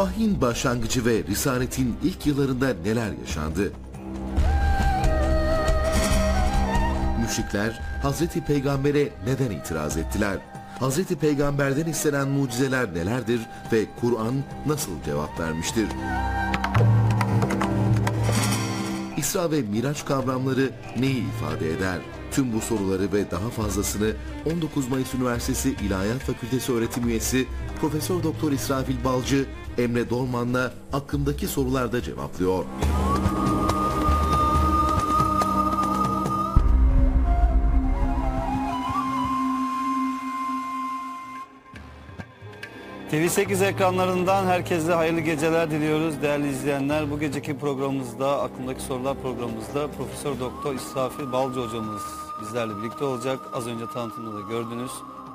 Vahyin başlangıcı ve Risaletin ilk yıllarında neler yaşandı? Müşrikler Hazreti Peygamber'e neden itiraz ettiler? Hazreti Peygamber'den istenen mucizeler nelerdir ve Kur'an nasıl cevap vermiştir? İsra ve Miraç kavramları neyi ifade eder? Tüm bu soruları ve daha fazlasını 19 Mayıs Üniversitesi İlahiyat Fakültesi öğretim üyesi Profesör Doktor İsrafil Balcı Emre Dolman'la aklımdaki sorularda cevaplıyor. TV8 ekranlarından herkese hayırlı geceler diliyoruz değerli izleyenler. Bu geceki programımızda, aklımdaki sorular programımızda Profesör Doktor İsrafil Balcı hocamız bizlerle birlikte olacak. Az önce tanıtımda da gördünüz.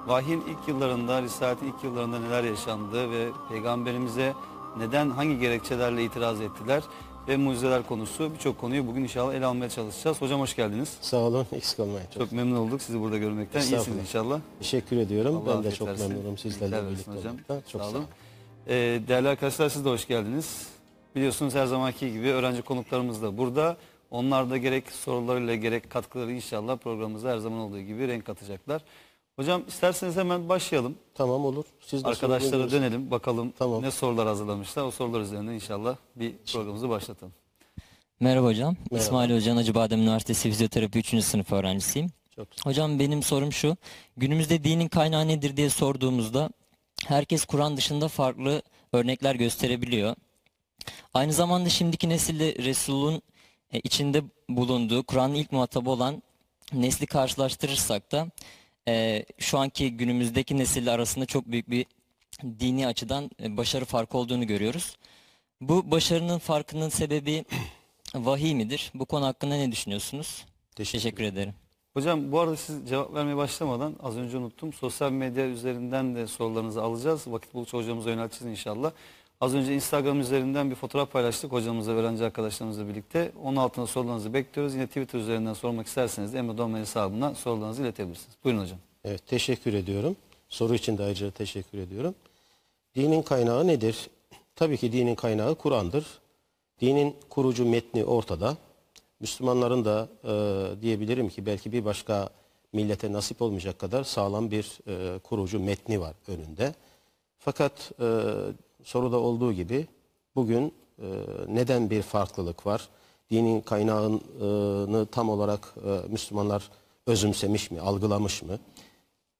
Vahyin ilk yıllarında, Risaletin ilk yıllarında neler yaşandı ve Peygamberimize neden, hangi gerekçelerle itiraz ettiler ve mucizeler konusu birçok konuyu bugün inşallah ele almaya çalışacağız. Hocam hoş geldiniz. Sağ olun, eksik olmayın. Çok, Çok memnun olduk sizi burada görmekten. İyisiniz inşallah. teşekkür ediyorum. Allah ben de çok versin. memnunum sizlerle birlikte olmaktan. Çok sağ sağ olun. olun. Ee, değerli arkadaşlar siz de hoş geldiniz. Biliyorsunuz her zamanki gibi öğrenci konuklarımız da burada. Onlar da gerek sorularıyla gerek katkıları inşallah programımıza her zaman olduğu gibi renk katacaklar. Hocam isterseniz hemen başlayalım. Tamam olur. Siz nasıl Arkadaşlara dönelim bakalım Tamam. ne sorular hazırlamışlar. O sorular üzerinden inşallah bir programımızı başlatalım. Merhaba hocam. Merhaba. İsmail Hocan Acıbadem Üniversitesi Fizyoterapi 3. sınıf öğrencisiyim. Çok güzel. Hocam benim sorum şu. Günümüzde dinin kaynağı nedir diye sorduğumuzda herkes Kur'an dışında farklı örnekler gösterebiliyor. Aynı zamanda şimdiki nesilde Resul'ün e, içinde bulunduğu Kur'an'ın ilk muhatabı olan nesli karşılaştırırsak da e, şu anki günümüzdeki nesille arasında çok büyük bir dini açıdan e, başarı farkı olduğunu görüyoruz. Bu başarının farkının sebebi vahiy midir? Bu konu hakkında ne düşünüyorsunuz? Teşekkür Teşekkür ederim. Hocam bu arada siz cevap vermeye başlamadan az önce unuttum. Sosyal medya üzerinden de sorularınızı alacağız. Vakit buldukça hocamıza yönelteceğiz inşallah. Az önce Instagram üzerinden bir fotoğraf paylaştık hocamızla öğrenci arkadaşlarımızla birlikte. Onun altına sorularınızı bekliyoruz. Yine Twitter üzerinden sormak isterseniz Emre Dolman hesabına sorularınızı iletebilirsiniz. Buyurun hocam. Evet, teşekkür ediyorum. Soru için de ayrıca teşekkür ediyorum. Dinin kaynağı nedir? Tabii ki dinin kaynağı Kur'an'dır. Dinin kurucu metni ortada. Müslümanların da e, diyebilirim ki belki bir başka millete nasip olmayacak kadar sağlam bir e, kurucu metni var önünde. Fakat e, soruda olduğu gibi bugün e, neden bir farklılık var? Dinin kaynağını tam olarak e, Müslümanlar özümsemiş mi, algılamış mı?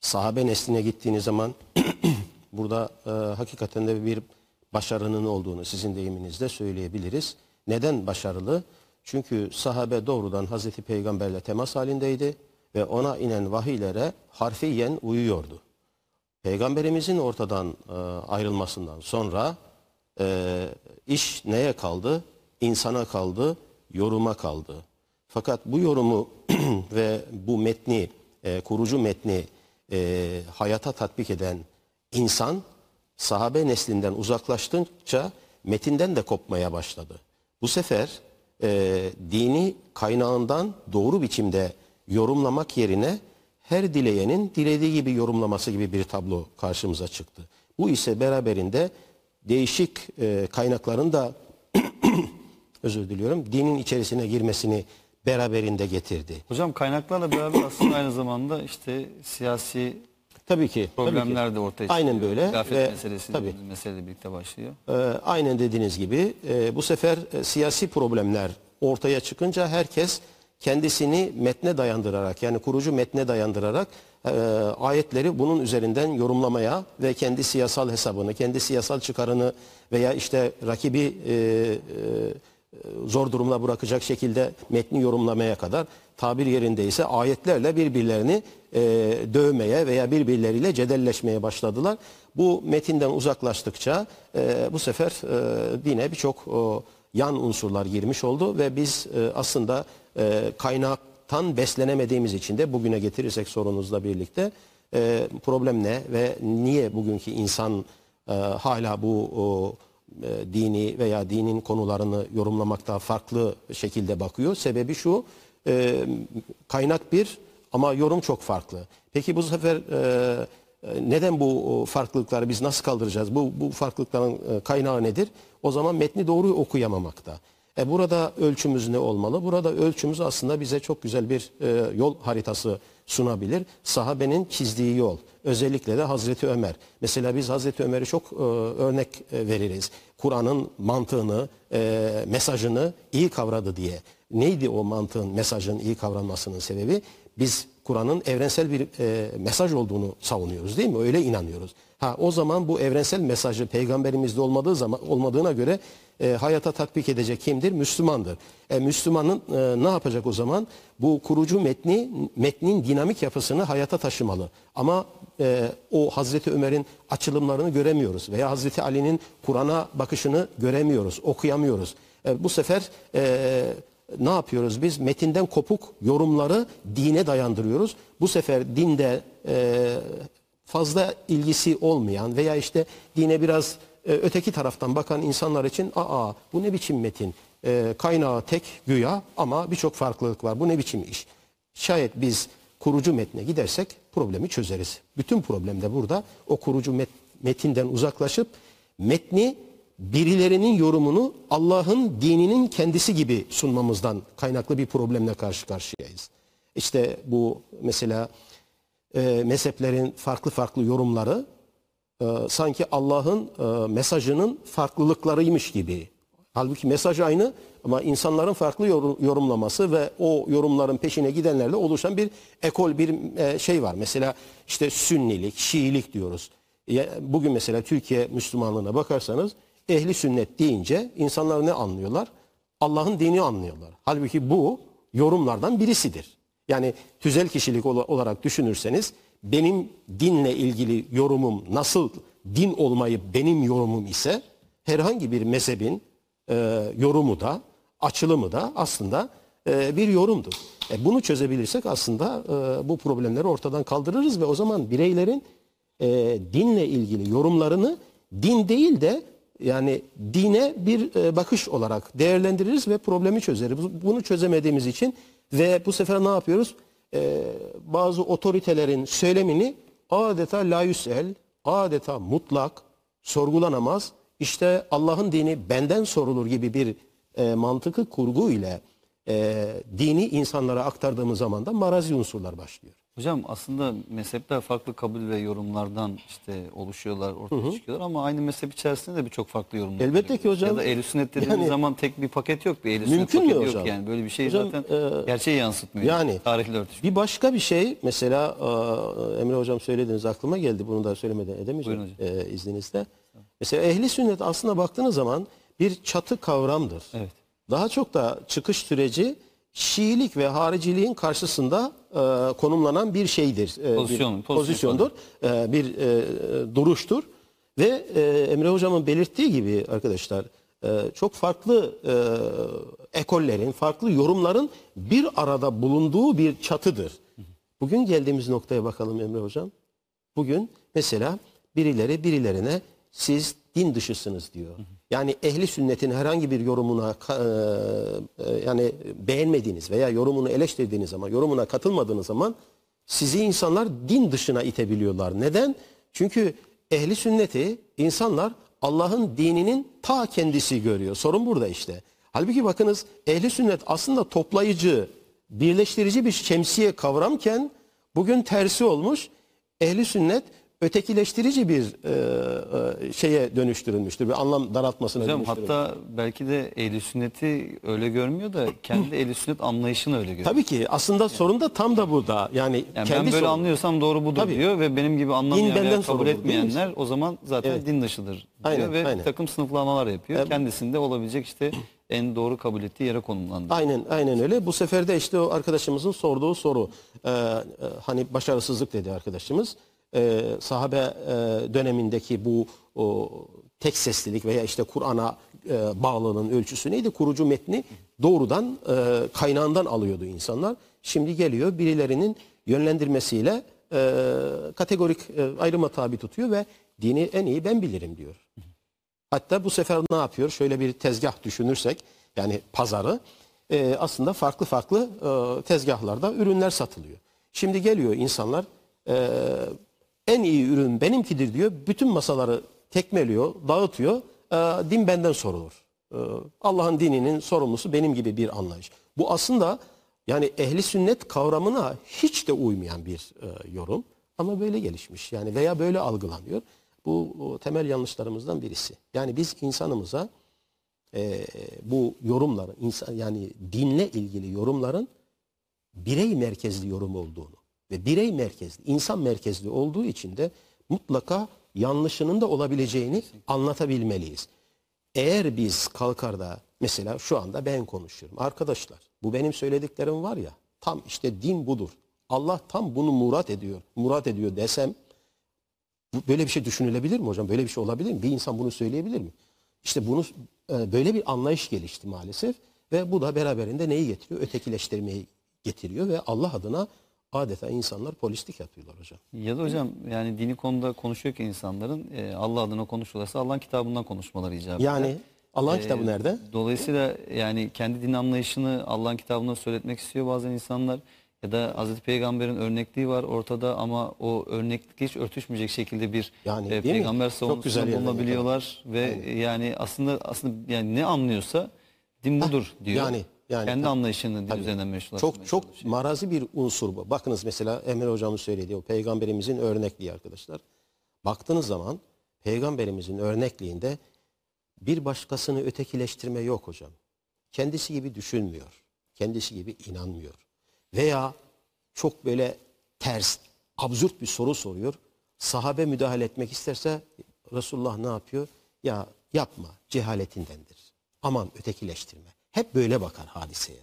Sahabe nesline gittiğiniz zaman burada e, hakikaten de bir başarının olduğunu sizin deyiminizde söyleyebiliriz. Neden başarılı? Çünkü sahabe doğrudan Hazreti Peygamberle temas halindeydi ve ona inen vahiylere harfiyen uyuyordu. Peygamberimizin ortadan e, ayrılmasından sonra e, iş neye kaldı? İnsana kaldı, yoruma kaldı. Fakat bu yorumu ve bu metni, e, kurucu metni e, hayata tatbik eden insan sahabe neslinden uzaklaştıkça metinden de kopmaya başladı. Bu sefer e, dini kaynağından doğru biçimde yorumlamak yerine her dileyenin dilediği gibi yorumlaması gibi bir tablo karşımıza çıktı. Bu ise beraberinde değişik e, kaynakların da özür diliyorum dinin içerisine girmesini beraberinde getirdi. Hocam kaynaklarla beraber aslında aynı zamanda işte siyasi Tabii ki. tabii ki. problemler de ortaya çıkıyor. Aynen böyle Hilafet ve meselesi tabii. meseleyle birlikte başlıyor. Ee, aynen dediğiniz gibi e, bu sefer e, siyasi problemler ortaya çıkınca herkes kendisini metne dayandırarak yani kurucu metne dayandırarak e, ayetleri bunun üzerinden yorumlamaya ve kendi siyasal hesabını, kendi siyasal çıkarını veya işte rakibi e, e, zor durumda bırakacak şekilde metni yorumlamaya kadar tabir yerindeyse ayetlerle birbirlerini e, dövmeye veya birbirleriyle cedelleşmeye başladılar. Bu metinden uzaklaştıkça e, bu sefer e, dine birçok o, yan unsurlar girmiş oldu ve biz e, aslında e, kaynaktan beslenemediğimiz için de bugüne getirirsek sorunuzla birlikte e, problem ne ve niye bugünkü insan e, hala bu o, e, dini veya dinin konularını yorumlamakta farklı şekilde bakıyor. Sebebi şu, e, kaynak bir ama yorum çok farklı. Peki bu sefer e, neden bu farklılıkları biz nasıl kaldıracağız? Bu, bu farklılıkların e, kaynağı nedir? O zaman metni doğru okuyamamakta. E burada ölçümüz ne olmalı? Burada ölçümüz aslında bize çok güzel bir e, yol haritası sunabilir. Sahabenin çizdiği yol. Özellikle de Hazreti Ömer. Mesela biz Hazreti Ömer'i çok e, örnek e, veririz. Kur'an'ın mantığını, e, mesajını iyi kavradı diye. Neydi o mantığın, mesajın iyi kavranmasının sebebi? Biz Kur'an'ın evrensel bir e, mesaj olduğunu savunuyoruz değil mi? Öyle inanıyoruz. Ha o zaman bu evrensel mesajı peygamberimizde olmadığı zaman olmadığına göre e, hayata tatbik edecek kimdir? Müslümandır. E, Müslümanın e, ne yapacak o zaman? Bu kurucu metni metnin dinamik yapısını hayata taşımalı. Ama e, o Hazreti Ömer'in açılımlarını göremiyoruz veya Hazreti Ali'nin Kur'an'a bakışını göremiyoruz, okuyamıyoruz. E, bu sefer e, ne yapıyoruz biz? Metinden kopuk yorumları dine dayandırıyoruz. Bu sefer dinde e, fazla ilgisi olmayan veya işte dine biraz e, öteki taraftan bakan insanlar için aa bu ne biçim metin? E, kaynağı tek güya ama birçok farklılık var. Bu ne biçim iş? Şayet biz kurucu metne gidersek problemi çözeriz. Bütün problem de burada o kurucu met- metinden uzaklaşıp metni birilerinin yorumunu Allah'ın dininin kendisi gibi sunmamızdan kaynaklı bir problemle karşı karşıyayız. İşte bu mesela e, mezheplerin farklı farklı yorumları e, sanki Allah'ın e, mesajının farklılıklarıymış gibi. Halbuki mesaj aynı ama insanların farklı yorum- yorumlaması ve o yorumların peşine gidenlerle oluşan bir ekol bir e, şey var. Mesela işte Sünnilik, Şiilik diyoruz. Bugün mesela Türkiye Müslümanlığına bakarsanız ehli sünnet deyince insanlar ne anlıyorlar? Allah'ın dini anlıyorlar. Halbuki bu yorumlardan birisidir. Yani tüzel kişilik ola- olarak düşünürseniz benim dinle ilgili yorumum nasıl din olmayı benim yorumum ise herhangi bir mezhebin e, yorumu da açılımı da aslında e, bir yorumdur. E, bunu çözebilirsek aslında e, bu problemleri ortadan kaldırırız ve o zaman bireylerin e, dinle ilgili yorumlarını din değil de yani dine bir e, bakış olarak değerlendiririz ve problemi çözeriz. Bu- Bunu çözemediğimiz için ve bu sefer ne yapıyoruz? E, bazı otoritelerin söylemini adeta layüsel, adeta mutlak, sorgulanamaz. İşte Allah'ın dini benden sorulur gibi bir e, mantıklı kurgu ile e, dini insanlara aktardığımız zaman da marazi unsurlar başlıyor. Hocam aslında mezhepler farklı kabul ve yorumlardan işte oluşuyorlar, ortaya çıkıyorlar ama aynı mezhep içerisinde de birçok farklı yorumlar. Elbette ki hocam. Ya da ehl sünnet dediğimiz Yani- zaman tek bir paket yok. Bir ehl sünnet paketi yok hocam? yani. Böyle bir şey Hocam, zaten e, gerçeği yansıtmıyor. yani- Tarihle örtüşmüyor. Bir başka bir şey mesela e, Emre Hocam söylediğiniz aklıma geldi. Bunu da söylemeden edemeyeceğim e, izninizle. Mesela ehli sünnet aslında baktığınız zaman bir çatı kavramdır. Evet. Daha çok da çıkış süreci Şiilik ve hariciliğin karşısında e, konumlanan bir şeydir. E, Pozisyon, bir pozisyon pozisyondur. E, bir e, duruştur. Ve e, Emre Hocam'ın belirttiği gibi arkadaşlar e, çok farklı e, ekollerin, farklı yorumların bir arada bulunduğu bir çatıdır. Bugün geldiğimiz noktaya bakalım Emre Hocam. Bugün mesela birileri birilerine siz din dışısınız diyor. Yani ehli sünnetin herhangi bir yorumuna e, e, yani beğenmediğiniz veya yorumunu eleştirdiğiniz zaman, yorumuna katılmadığınız zaman sizi insanlar din dışına itebiliyorlar. Neden? Çünkü ehli sünneti insanlar Allah'ın dininin ta kendisi görüyor. Sorun burada işte. Halbuki bakınız ehli sünnet aslında toplayıcı, birleştirici bir şemsiye kavramken bugün tersi olmuş. Ehli sünnet ötekileştirici bir e, e, şeye dönüştürülmüştür. Bir anlam daraltmasına Hocam dönüştürülmüştür. hatta belki de ehl sünneti öyle görmüyor da kendi ehl sünnet anlayışını öyle görüyor. Tabii ki aslında sorun da tam da burada. Yani, Yani kendi ben böyle sorunu. anlıyorsam doğru budur Tabii. diyor ve benim gibi anlamayan veya kabul etmeyenler o zaman zaten Evet. din dışıdır diyor Aynen, ve aynen. takım sınıflamalar yapıyor. Evet. Kendisinde olabilecek işte en doğru kabul ettiği yere konumlandırıyor. Aynen aynen öyle. Bu sefer de işte o arkadaşımızın sorduğu soru e, e, hani başarısızlık dedi arkadaşımız. E, sahabe e, dönemindeki bu o, tek seslilik veya işte Kur'an'a e, bağlılığın ölçüsü neydi? Kurucu metni doğrudan e, kaynağından alıyordu insanlar. Şimdi geliyor birilerinin yönlendirmesiyle e, kategorik e, ayrıma tabi tutuyor ve dini en iyi ben bilirim diyor. Hatta bu sefer ne yapıyor? Şöyle bir tezgah düşünürsek yani pazarı e, aslında farklı farklı e, tezgahlarda ürünler satılıyor. Şimdi geliyor insanlar e, En iyi ürün benimkidir diyor. Bütün masaları tekmeliyor, dağıtıyor. Ee, din benden sorulur. Ee, Allah'ın dininin sorumlusu benim gibi bir anlayış. Bu aslında yani ehli sünnet kavramına hiç de uymayan bir e, yorum. Ama böyle gelişmiş yani veya böyle algılanıyor. Bu o temel yanlışlarımızdan birisi. Yani biz insanımıza e, bu yorumların, insan yani dinle ilgili yorumların birey merkezli yorum olduğunu ve birey merkezli, insan merkezli olduğu için de mutlaka yanlışının da olabileceğini anlatabilmeliyiz. Eğer biz kalkar da mesela şu anda ben konuşuyorum. Arkadaşlar bu benim söylediklerim var ya tam işte din budur. Allah tam bunu murat ediyor. Murat ediyor desem böyle bir şey düşünülebilir mi hocam? Böyle bir şey olabilir mi? Bir insan bunu söyleyebilir mi? İşte bunu e, böyle bir anlayış gelişti maalesef ve bu da beraberinde neyi getiriyor? Ötekileştirmeyi getiriyor ve Allah adına adeta insanlar polislik yapıyorlar hocam. Ya da hocam yani dini konuda konuşuyor ki insanların e, Allah adına konuşuyorlarsa Allah'ın kitabından konuşmaları icap eder. Yani Allah'ın Ee, kitabı nerede? Dolayısıyla yani kendi din anlayışını Allah'ın kitabında söyletmek istiyor bazen insanlar. Ya da Hazreti Peygamber'in örnekliği var ortada ama o örneklikle hiç örtüşmeyecek şekilde bir Yani e, peygamber savunusunda bulunabiliyorlar ve e, yani aslında aslında yani ne anlıyorsa din budur diyor. yani- yani kendi anlayışını din üzerinden meşrulaştırmaya Çok çok çalışıyor. marazi bir unsur bu. Bakınız mesela Emre hocamın söylediği o peygamberimizin örnekliği arkadaşlar. Baktığınız zaman peygamberimizin örnekliğinde bir başkasını ötekileştirme yok hocam. Kendisi gibi düşünmüyor. Kendisi gibi inanmıyor. Veya çok böyle ters, absürt bir soru soruyor. Sahabe müdahale etmek isterse Resulullah ne yapıyor? Ya yapma, cehaletindendir. Aman ötekileştirme. Hep böyle bakar hadiseye.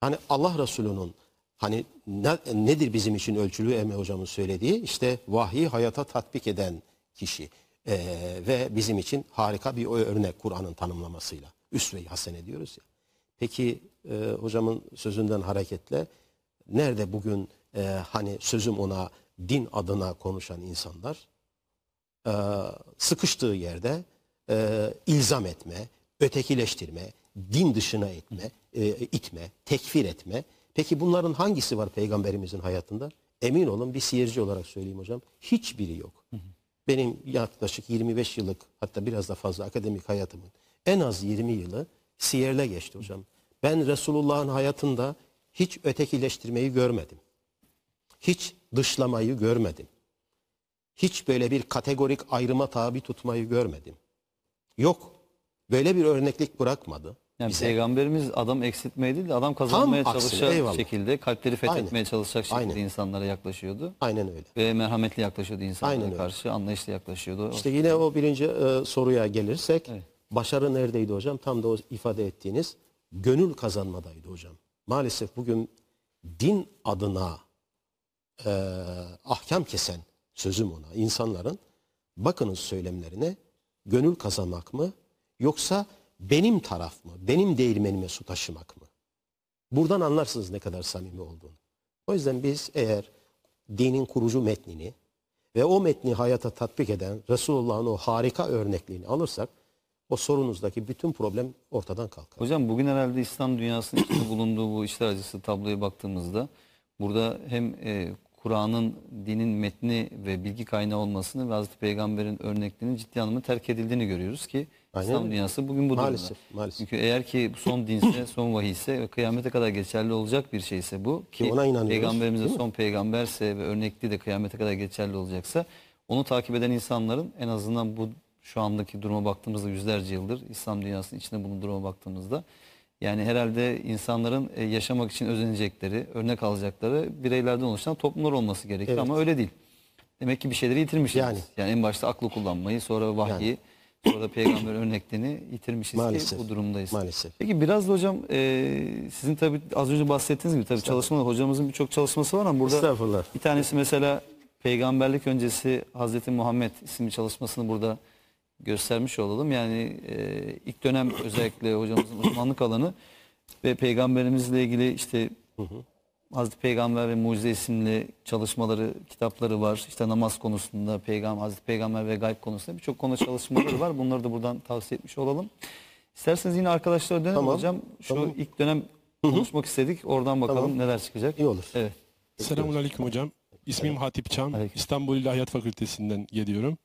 Hani Allah Resulü'nün hani ne- nedir bizim için ölçülü Emre hocamın söylediği işte vahyi hayata tatbik eden kişi Ee, ve bizim için harika bir örnek Kur'an'ın tanımlamasıyla üsve-i hasene diyoruz ya. Peki e, hocamın sözünden hareketle nerede bugün e, hani sözüm ona din adına konuşan insanlar e, sıkıştığı yerde e, ilzam etme, ötekileştirme, din dışına etme, e, itme, tekfir etme. Peki bunların hangisi var peygamberimizin hayatında? Emin olun bir seyirci olarak söyleyeyim hocam. Hiçbiri yok. Benim yaklaşık 25 yıllık hatta biraz da fazla akademik hayatımın en az 20 yılı siyerle geçti hocam. Ben Resulullah'ın hayatında hiç ötekileştirmeyi görmedim. Hiç dışlamayı görmedim. Hiç böyle bir kategorik ayrıma tabi tutmayı görmedim. Yok. Böyle bir örneklik bırakmadı. Yani bize. peygamberimiz adam eksiltmeye değil de adam kazanmaya aksine, çalışacak eyvallah. şekilde, kalpleri fethetmeye Aynen. çalışacak şekilde Aynen. insanlara yaklaşıyordu. Aynen öyle. Ve merhametli yaklaşıyordu insanlara Aynen öyle. karşı, anlayışlı yaklaşıyordu. İşte yine o birinci e, soruya gelirsek Evet. başarı neredeydi hocam? Tam da o ifade ettiğiniz gönül kazanmadaydı hocam. Maalesef bugün din adına e, ahkam kesen sözüm ona insanların bakınız söylemlerine gönül kazanmak mı yoksa benim taraf mı, benim değirmenime su taşımak mı? Buradan anlarsınız ne kadar samimi olduğunu. O yüzden biz eğer dinin kurucu metnini ve o metni hayata tatbik eden Resulullah'ın o harika örnekliğini alırsak o sorunuzdaki bütün problem ortadan kalkar. Hocam bugün herhalde İslam dünyasının içinde bulunduğu bu işler acısı tabloya baktığımızda burada hem e, Kur'an'ın dinin metni ve bilgi kaynağı olmasını ve Hazreti Peygamber'in örnekliğinin ciddi anlamda terk edildiğini görüyoruz ki Aynen İslam dünyası bugün bu durumda. Maalesef, maalesef. Çünkü eğer ki son dinse, son vahiyse ve kıyamete kadar geçerli olacak bir şeyse bu ki ona inanıyoruz, Peygamberimiz de değil mi? son peygamberse ve örnekliği de kıyamete kadar geçerli olacaksa onu takip eden insanların en azından bu şu andaki duruma baktığımızda yüzlerce yıldır İslam dünyasının içinde bulunduğu duruma baktığımızda yani herhalde insanların e, yaşamak için özenecekleri, örnek alacakları bireylerden oluşan toplumlar olması gerekiyor Evet. ama öyle değil. Demek ki bir şeyleri yitirmişiz. Yani. Yani, en başta aklı kullanmayı, sonra vahyi, sonra da peygamber örnekliğini yitirmişiz Maalesef. ki bu durumdayız. Maalesef. Peki biraz da hocam e, sizin tabii az önce bahsettiğiniz gibi tabii çalışmalar hocamızın birçok çalışması var ama burada Estağfurullah. bir tanesi mesela peygamberlik öncesi Hazreti Muhammed isimli çalışmasını burada göstermiş olalım. Yani e, ilk dönem özellikle hocamızın uzmanlık alanı ve peygamberimizle ilgili işte Hazreti Peygamber ve Mucize isimli çalışmaları, kitapları var. İşte namaz konusunda, Peygamber, Hazreti Peygamber ve gayb konusunda birçok konu çalışmaları var. Bunları da buradan tavsiye etmiş olalım. İsterseniz yine arkadaşlara dönelim Tamam, hocam. Şu tamam. ilk dönem konuşmak istedik. Oradan bakalım Tamam. neler çıkacak. İyi olur. Evet. Selamun Aleyküm hocam. İsmim Hatip Çam. Aleyküm. İstanbul İlahiyat Fakültesinden geliyorum.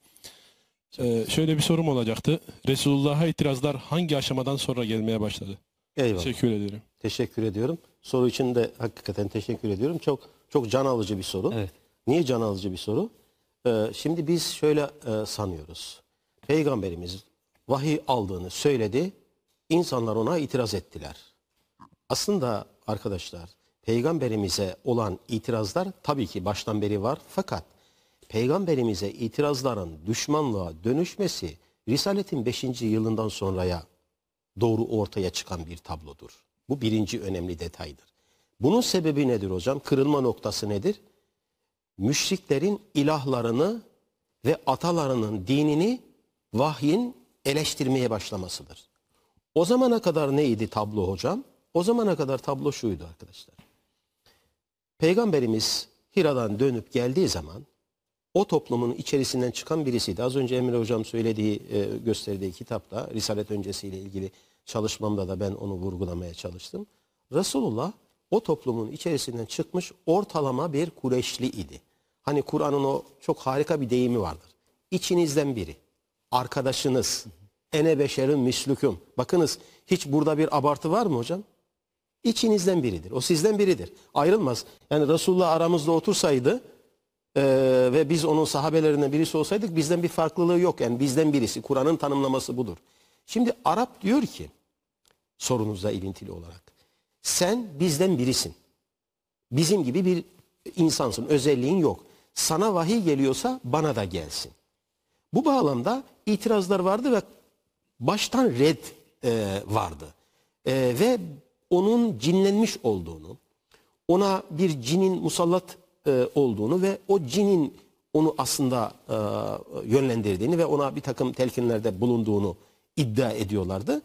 Ee, şöyle bir sorum olacaktı. Resulullah'a itirazlar hangi aşamadan sonra gelmeye başladı? Eyvallah. Teşekkür ederim. Teşekkür ediyorum. Soru için de hakikaten teşekkür ediyorum. Çok çok can alıcı bir soru. Evet. Niye can alıcı bir soru? Ee, şimdi biz şöyle e, sanıyoruz. Peygamberimiz vahiy aldığını söyledi. İnsanlar ona itiraz ettiler. Aslında arkadaşlar peygamberimize olan itirazlar tabii ki baştan beri var. Fakat peygamberimize itirazların düşmanlığa dönüşmesi Risaletin 5. yılından sonraya doğru ortaya çıkan bir tablodur. Bu birinci önemli detaydır. Bunun sebebi nedir hocam? Kırılma noktası nedir? Müşriklerin ilahlarını ve atalarının dinini vahyin eleştirmeye başlamasıdır. O zamana kadar neydi tablo hocam? O zamana kadar tablo şuydu arkadaşlar. Peygamberimiz Hira'dan dönüp geldiği zaman o toplumun içerisinden çıkan birisiydi. Az önce Emre Hocam söylediği, e, gösterdiği kitapta, Risalet öncesiyle ilgili çalışmamda da ben onu vurgulamaya çalıştım. Resulullah o toplumun içerisinden çıkmış ortalama bir Kureyşli idi. Hani Kur'an'ın o çok harika bir deyimi vardır. İçinizden biri, arkadaşınız, ene beşerin mislüküm. Bakınız hiç burada bir abartı var mı hocam? İçinizden biridir. O sizden biridir. Ayrılmaz. Yani Resulullah aramızda otursaydı ee, ve biz onun sahabelerinden birisi olsaydık bizden bir farklılığı yok. Yani bizden birisi. Kur'an'ın tanımlaması budur. Şimdi Arap diyor ki sorunuzla ilintili olarak sen bizden birisin. Bizim gibi bir insansın. Özelliğin yok. Sana vahiy geliyorsa bana da gelsin. Bu bağlamda itirazlar vardı ve baştan red e, vardı. E, ve onun cinlenmiş olduğunu, ona bir cinin musallat e, olduğunu ve o cinin onu aslında e, yönlendirdiğini ve ona bir takım telkinlerde bulunduğunu iddia ediyorlardı.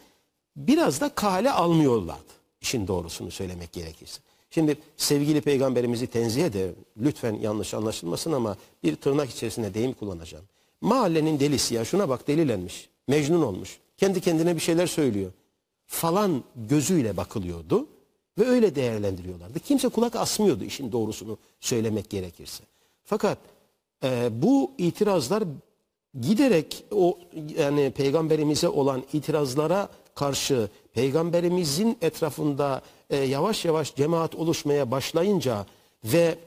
Biraz da kale almıyorlardı. İşin doğrusunu söylemek gerekirse. Şimdi sevgili peygamberimizi tenzih eder. Lütfen yanlış anlaşılmasın ama bir tırnak içerisinde deyim kullanacağım. Mahallenin delisi ya şuna bak delilenmiş. Mecnun olmuş. Kendi kendine bir şeyler söylüyor. Falan gözüyle bakılıyordu ve öyle değerlendiriyorlardı. Kimse kulak asmıyordu işin doğrusunu söylemek gerekirse. Fakat e, bu itirazlar giderek o yani peygamberimize olan itirazlara karşı peygamberimizin etrafında e, yavaş yavaş cemaat oluşmaya başlayınca ve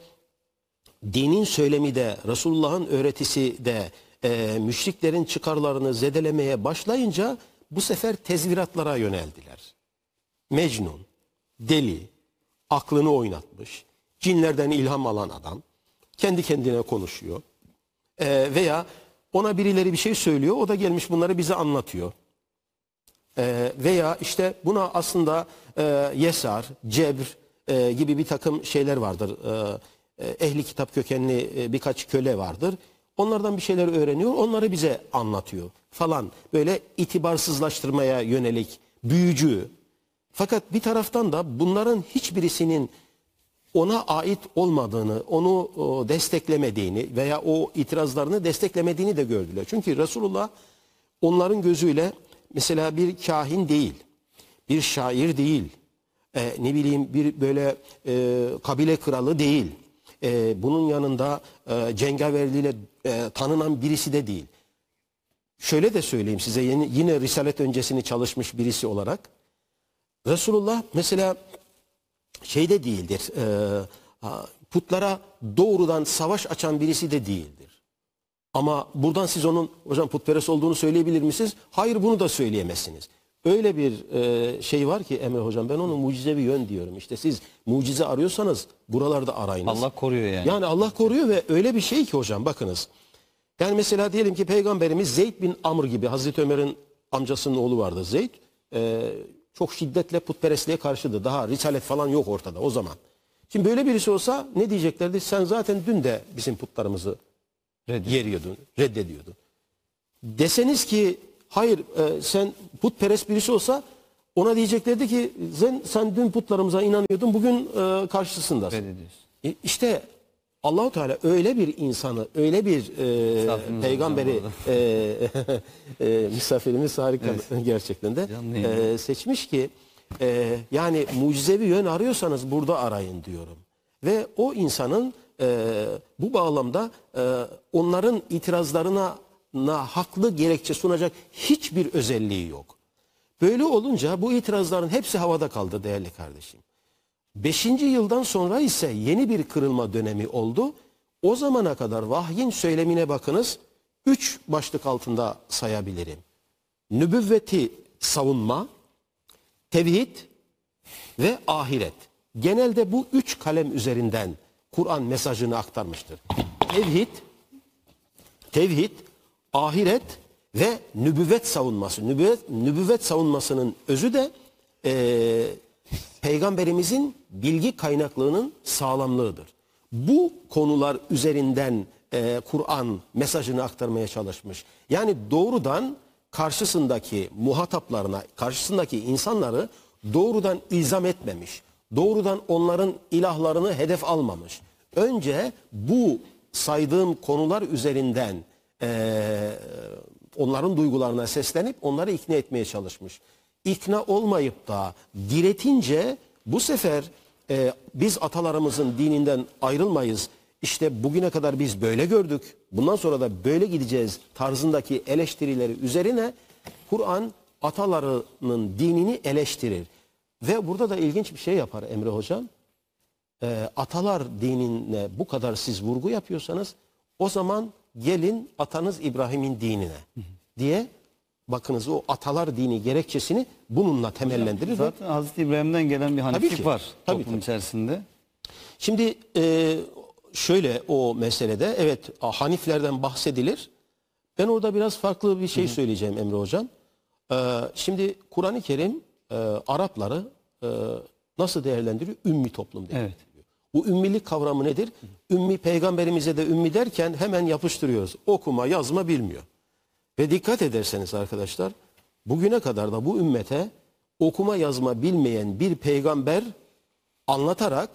dinin söylemi de Resulullah'ın öğretisi de e, müşriklerin çıkarlarını zedelemeye başlayınca bu sefer tezviratlara yöneldiler. Mecnun, deli, aklını oynatmış, cinlerden ilham alan adam, kendi kendine konuşuyor. Ee, veya ona birileri bir şey söylüyor, o da gelmiş bunları bize anlatıyor. Ee, veya işte buna aslında e, Yesar, Cebr e, gibi bir takım şeyler vardır. Ee, e, ehli kitap kökenli e, birkaç köle vardır. Onlardan bir şeyler öğreniyor, onları bize anlatıyor falan. Böyle itibarsızlaştırmaya yönelik büyücü. Fakat bir taraftan da bunların hiçbirisinin ona ait olmadığını, onu desteklemediğini veya o itirazlarını desteklemediğini de gördüler. Çünkü Resulullah onların gözüyle mesela bir kahin değil, bir şair değil, e, ne bileyim bir böyle e, kabile kralı değil, e, bunun yanında e, cengaverliğiyle e, tanınan birisi de değil. Şöyle de söyleyeyim size yeni, yine Risalet öncesini çalışmış birisi olarak. Resulullah mesela şeyde değildir. e, putlara doğrudan savaş açan birisi de değildir. Ama buradan siz onun hocam putperest olduğunu söyleyebilir misiniz? Hayır bunu da söyleyemezsiniz. Öyle bir e, şey var ki Emre hocam ben onu mucizevi yön diyorum. İşte siz mucize arıyorsanız buralarda arayınız. Allah koruyor yani. Yani Allah koruyor ve öyle bir şey ki hocam bakınız. Yani mesela diyelim ki peygamberimiz Zeyd bin Amr gibi Hazreti Ömer'in amcasının oğlu vardı Zeyd. Ee, çok şiddetle putperestliğe karşıdı. Daha risalet falan yok ortada o zaman. Şimdi böyle birisi olsa ne diyeceklerdi? Sen zaten dün de bizim putlarımızı yeriyordun, reddediyordun. Deseniz ki hayır e, sen putperest birisi olsa ona diyeceklerdi ki sen, sen dün putlarımıza inanıyordun bugün e, karşısındasın. E, İşte Allahu Teala öyle bir insanı, öyle bir e, peygamberi e, e, misafirimiz harika gerçekten de e, seçmiş ki e, yani mucizevi yön arıyorsanız burada arayın diyorum. Ve o insanın e, bu bağlamda e, onların itirazlarına na haklı gerekçe sunacak hiçbir özelliği yok. Böyle olunca bu itirazların hepsi havada kaldı değerli kardeşim. Beşinci yıldan sonra ise yeni bir kırılma dönemi oldu. O zamana kadar vahyin söylemine bakınız. Üç başlık altında sayabilirim. Nübüvveti savunma, tevhid ve ahiret. Genelde bu üç kalem üzerinden Kur'an mesajını aktarmıştır. Tevhid, tevhid, ahiret ve nübüvvet savunması. Nübüvvet, nübüvvet savunmasının özü de eee, peygamberimizin bilgi kaynaklığının sağlamlığıdır. Bu konular üzerinden eee, Kur'an mesajını aktarmaya çalışmış. Yani doğrudan karşısındaki muhataplarına, karşısındaki insanları doğrudan ilzam etmemiş. Doğrudan onların ilahlarını hedef almamış. Önce bu saydığım konular üzerinden eee, onların duygularına seslenip onları ikna etmeye çalışmış. İkna olmayıp da diretince bu sefer e, biz atalarımızın dininden ayrılmayız. İşte bugüne kadar biz böyle gördük. Bundan sonra da böyle gideceğiz tarzındaki eleştirileri üzerine Kur'an atalarının dinini eleştirir. Ve burada da ilginç bir şey yapar Emre Hocam e, atalar dinine bu kadar siz vurgu yapıyorsanız o zaman gelin atanız İbrahim'in dinine diye bakınız o atalar dini gerekçesini bununla temellendirir. Zaten Hazreti İbrahim'den gelen bir haniflik ki. var Tabii, toplum tabii. içerisinde. Şimdi e, şöyle o meselede evet Haniflerden bahsedilir. Ben orada biraz farklı bir şey söyleyeceğim Emre Hocam. E, şimdi Kur'an-ı Kerim e, Arapları e, nasıl değerlendiriyor? Ümmi toplum diye. Evet. Bu ümmilik kavramı nedir? Ümmi peygamberimize de ümmi derken hemen yapıştırıyoruz. Okuma yazma bilmiyor. Ve dikkat ederseniz arkadaşlar bugüne kadar da bu ümmete okuma yazma bilmeyen bir peygamber anlatarak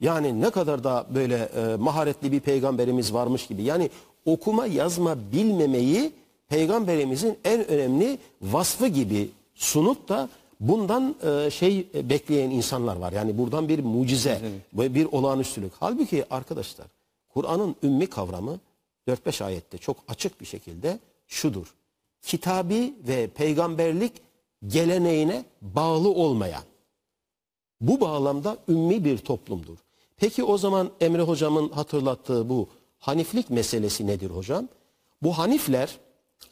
yani ne kadar da böyle e, maharetli bir peygamberimiz varmış gibi. Yani okuma yazma bilmemeyi peygamberimizin en önemli vasfı gibi sunup da bundan e, şey e, bekleyen insanlar var. Yani buradan bir mucize ve bir olağanüstülük. Halbuki arkadaşlar Kur'an'ın ümmi kavramı 4-5 ayette çok açık bir şekilde şudur. Kitabi ve peygamberlik geleneğine bağlı olmayan bu bağlamda ümmi bir toplumdur. Peki o zaman Emre hocamın hatırlattığı bu haniflik meselesi nedir hocam? Bu hanifler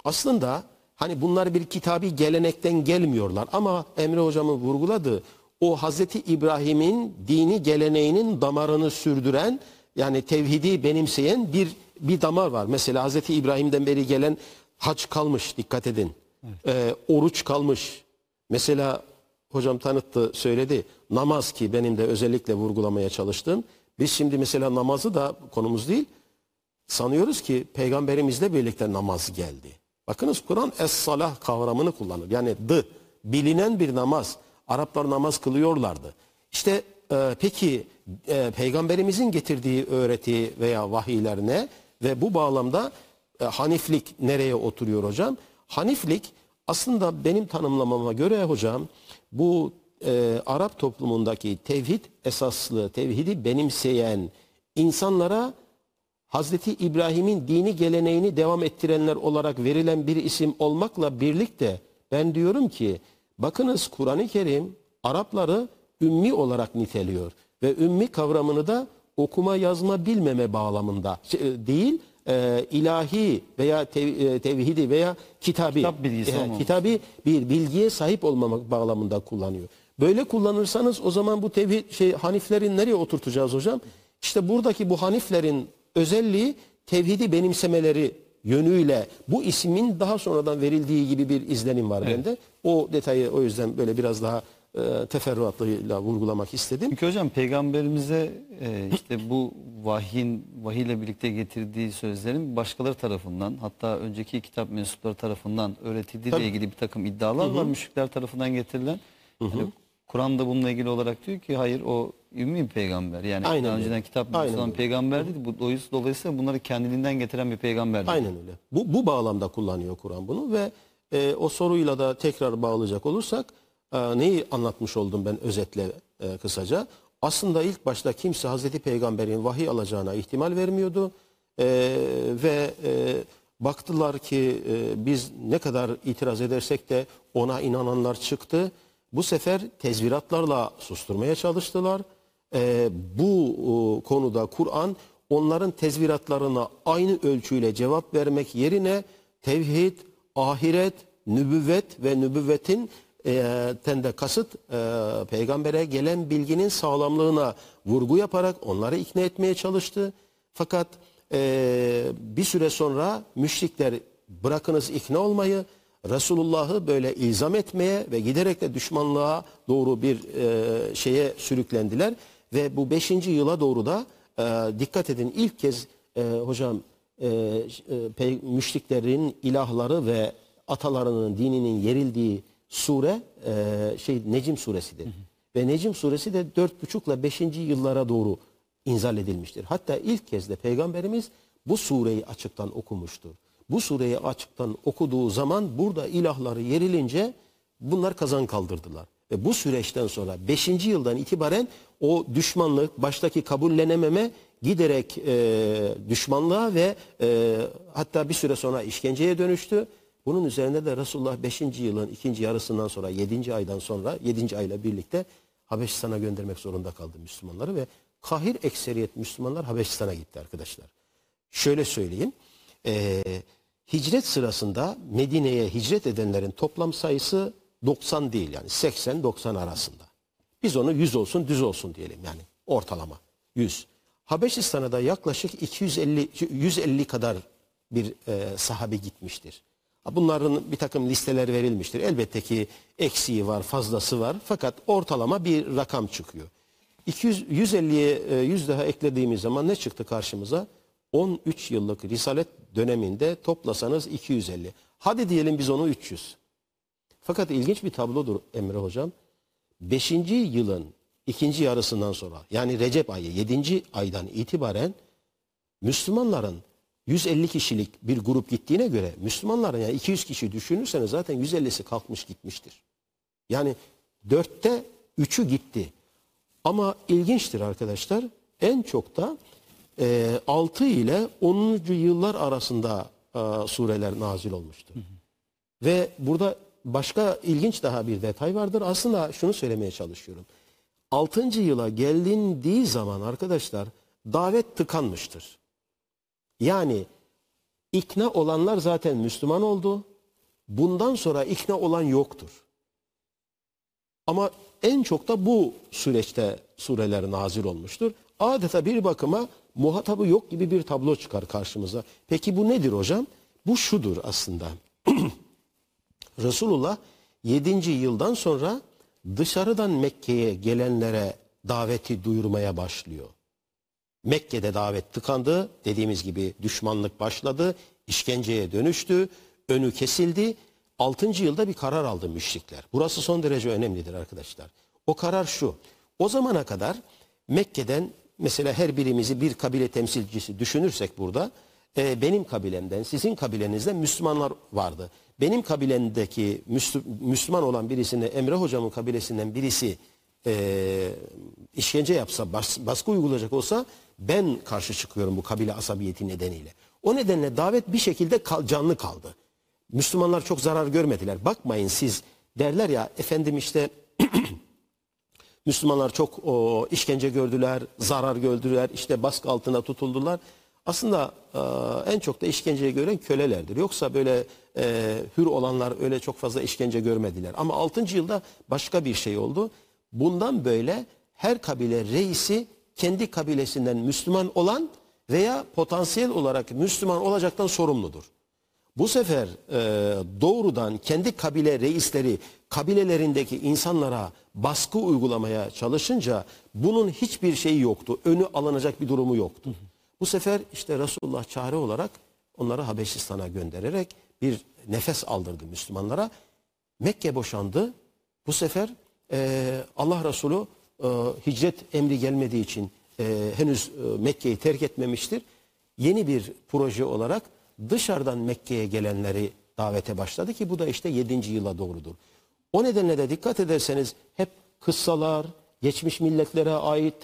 aslında hani bunlar bir kitabi gelenekten gelmiyorlar ama Emre hocamın vurguladığı o Hazreti İbrahim'in dini geleneğinin damarını sürdüren yani tevhidi benimseyen bir bir damar var. Mesela Hazreti İbrahim'den beri gelen hac kalmış dikkat edin. Ee, oruç kalmış. Mesela hocam tanıttı söyledi. Namaz ki benim de özellikle vurgulamaya çalıştığım. Biz şimdi mesela namazı da konumuz değil. Sanıyoruz ki peygamberimizle birlikte namaz geldi. Bakınız Kur'an es-salah kavramını kullanır. Yani dı, bilinen bir namaz. Araplar namaz kılıyorlardı. İşte e, peki e, peygamberimizin getirdiği öğreti veya vahiyler ne? Ve bu bağlamda e, haniflik nereye oturuyor hocam? Haniflik aslında benim tanımlamama göre hocam bu e, Arap toplumundaki tevhid esaslı, tevhidi benimseyen insanlara Hazreti İbrahim'in dini geleneğini devam ettirenler olarak verilen bir isim olmakla birlikte ben diyorum ki bakınız Kur'an-ı Kerim Arapları ümmi olarak niteliyor ve ümmi kavramını da okuma yazma bilmeme bağlamında şey, e, değil e, ilahi veya tev- e, tevhidi veya kitabi Kitap bilgisi e, olmaması. kitabi bir bilgiye sahip olmamak bağlamında kullanıyor. Böyle kullanırsanız o zaman bu tevhid şey haniflerin nereye oturtacağız hocam? İşte buradaki bu haniflerin özelliği tevhidi benimsemeleri yönüyle bu ismin daha sonradan verildiği gibi bir izlenim var bende. O detayı o yüzden böyle biraz daha e, teferruatlıyla vurgulamak istedim. Çünkü hocam peygamberimize e, işte bu vahyin vahiyle birlikte getirdiği sözlerin başkaları tarafından hatta önceki kitap mensupları tarafından öğretildiği ile ilgili bir takım iddialar var müşrikler tarafından getirilen. Yani Kur'an'da bununla ilgili olarak diyor ki hayır o ümmi bir peygamber. Yani Aynen daha öyle. önceden kitap öyle. peygamber değil. Bu, dolayıs- dolayısıyla bunları kendiliğinden getiren bir peygamber. Aynen öyle. Bu, bu bağlamda kullanıyor Kur'an bunu ve e, o soruyla da tekrar bağlayacak olursak e, neyi anlatmış oldum ben özetle e, kısaca? aslında ilk başta kimse Hazreti Peygamber'in vahiy alacağına ihtimal vermiyordu. Ee, ve e, baktılar ki e, biz ne kadar itiraz edersek de ona inananlar çıktı. Bu sefer tezviratlarla susturmaya çalıştılar. Ee, bu e, konuda Kur'an onların tezviratlarına aynı ölçüyle cevap vermek yerine tevhid, ahiret, nübüvvet ve nübüvvetin e, tende kasıt e, peygambere gelen bilginin sağlamlığına vurgu yaparak onları ikna etmeye çalıştı. Fakat e, bir süre sonra müşrikler bırakınız ikna olmayı Resulullah'ı böyle ilzam etmeye ve giderek de düşmanlığa doğru bir e, şeye sürüklendiler. Ve bu beşinci yıla doğru da e, dikkat edin ilk kez e, hocam e, e, müşriklerin ilahları ve atalarının dininin yerildiği sure e, şey Necim suresidir. Ve Necim suresi de dört buçukla beşinci yıllara doğru inzal edilmiştir. Hatta ilk kez de Peygamberimiz bu sureyi açıktan okumuştur. Bu sureyi açıktan okuduğu zaman burada ilahları yerilince bunlar kazan kaldırdılar. Ve bu süreçten sonra 5. yıldan itibaren o düşmanlık, baştaki kabullenememe giderek e, düşmanlığa ve e, hatta bir süre sonra işkenceye dönüştü. Bunun üzerine de Resulullah 5. yılın ikinci yarısından sonra 7. aydan sonra 7. ayla birlikte Habeşistan'a göndermek zorunda kaldı Müslümanları ve kahir ekseriyet Müslümanlar Habeşistan'a gitti arkadaşlar. Şöyle söyleyeyim. e, hicret sırasında Medine'ye hicret edenlerin toplam sayısı 90 değil yani 80-90 arasında. Biz onu 100 olsun düz olsun diyelim yani ortalama 100. Habeşistan'a da yaklaşık 250 150 kadar bir e, sahabi gitmiştir. Bunların bir takım listeler verilmiştir. Elbette ki eksiği var, fazlası var. Fakat ortalama bir rakam çıkıyor. 200 150'ye e, 100 daha eklediğimiz zaman ne çıktı karşımıza? 13 yıllık risalet döneminde toplasanız 250. Hadi diyelim biz onu 300. Fakat ilginç bir tablodur Emre Hocam. 5. yılın ikinci yarısından sonra yani Recep ayı 7. aydan itibaren Müslümanların 150 kişilik bir grup gittiğine göre Müslümanların yani 200 kişi düşünürseniz zaten 150'si kalkmış gitmiştir. Yani dörtte üçü gitti. Ama ilginçtir arkadaşlar en çok da e, 6 ile 10. yıllar arasında e, sureler nazil olmuştur. Ve burada başka ilginç daha bir detay vardır. Aslında şunu söylemeye çalışıyorum. 6. yıla gelindiği zaman arkadaşlar davet tıkanmıştır. Yani ikna olanlar zaten Müslüman oldu. Bundan sonra ikna olan yoktur. Ama en çok da bu süreçte sureler nazil olmuştur. Adeta bir bakıma muhatabı yok gibi bir tablo çıkar karşımıza. Peki bu nedir hocam? Bu şudur aslında. Resulullah 7. yıldan sonra dışarıdan Mekke'ye gelenlere daveti duyurmaya başlıyor. Mekke'de davet tıkandı. Dediğimiz gibi düşmanlık başladı. işkenceye dönüştü. Önü kesildi. 6. yılda bir karar aldı müşrikler. Burası son derece önemlidir arkadaşlar. O karar şu. O zamana kadar Mekke'den mesela her birimizi bir kabile temsilcisi düşünürsek burada e, benim kabilemden, sizin kabilenizden Müslümanlar vardı. Benim kabilemdeki Müslü- Müslüman olan birisine Emre hocamın kabilesinden birisi e, işkence yapsa, bas- baskı uygulayacak olsa ben karşı çıkıyorum bu kabile asabiyeti nedeniyle. O nedenle davet bir şekilde kal- canlı kaldı. Müslümanlar çok zarar görmediler. Bakmayın siz derler ya efendim işte Müslümanlar çok o, işkence gördüler, zarar gördüler, işte baskı altına tutuldular. Aslında e, en çok da işkenceye gören kölelerdir. Yoksa böyle e, hür olanlar öyle çok fazla işkence görmediler. Ama 6. yılda başka bir şey oldu. Bundan böyle her kabile reisi kendi kabilesinden Müslüman olan veya potansiyel olarak Müslüman olacaktan sorumludur. Bu sefer e, doğrudan kendi kabile reisleri kabilelerindeki insanlara baskı uygulamaya çalışınca bunun hiçbir şeyi yoktu. Önü alınacak bir durumu yoktu. Bu sefer işte Resulullah çare olarak onları Habeşistan'a göndererek bir nefes aldırdı Müslümanlara. Mekke boşandı. Bu sefer e, Allah Resulü e, hicret emri gelmediği için e, henüz e, Mekke'yi terk etmemiştir. Yeni bir proje olarak dışarıdan Mekke'ye gelenleri davete başladı ki bu da işte 7. yıla doğrudur. O nedenle de dikkat ederseniz hep kıssalar, geçmiş milletlere ait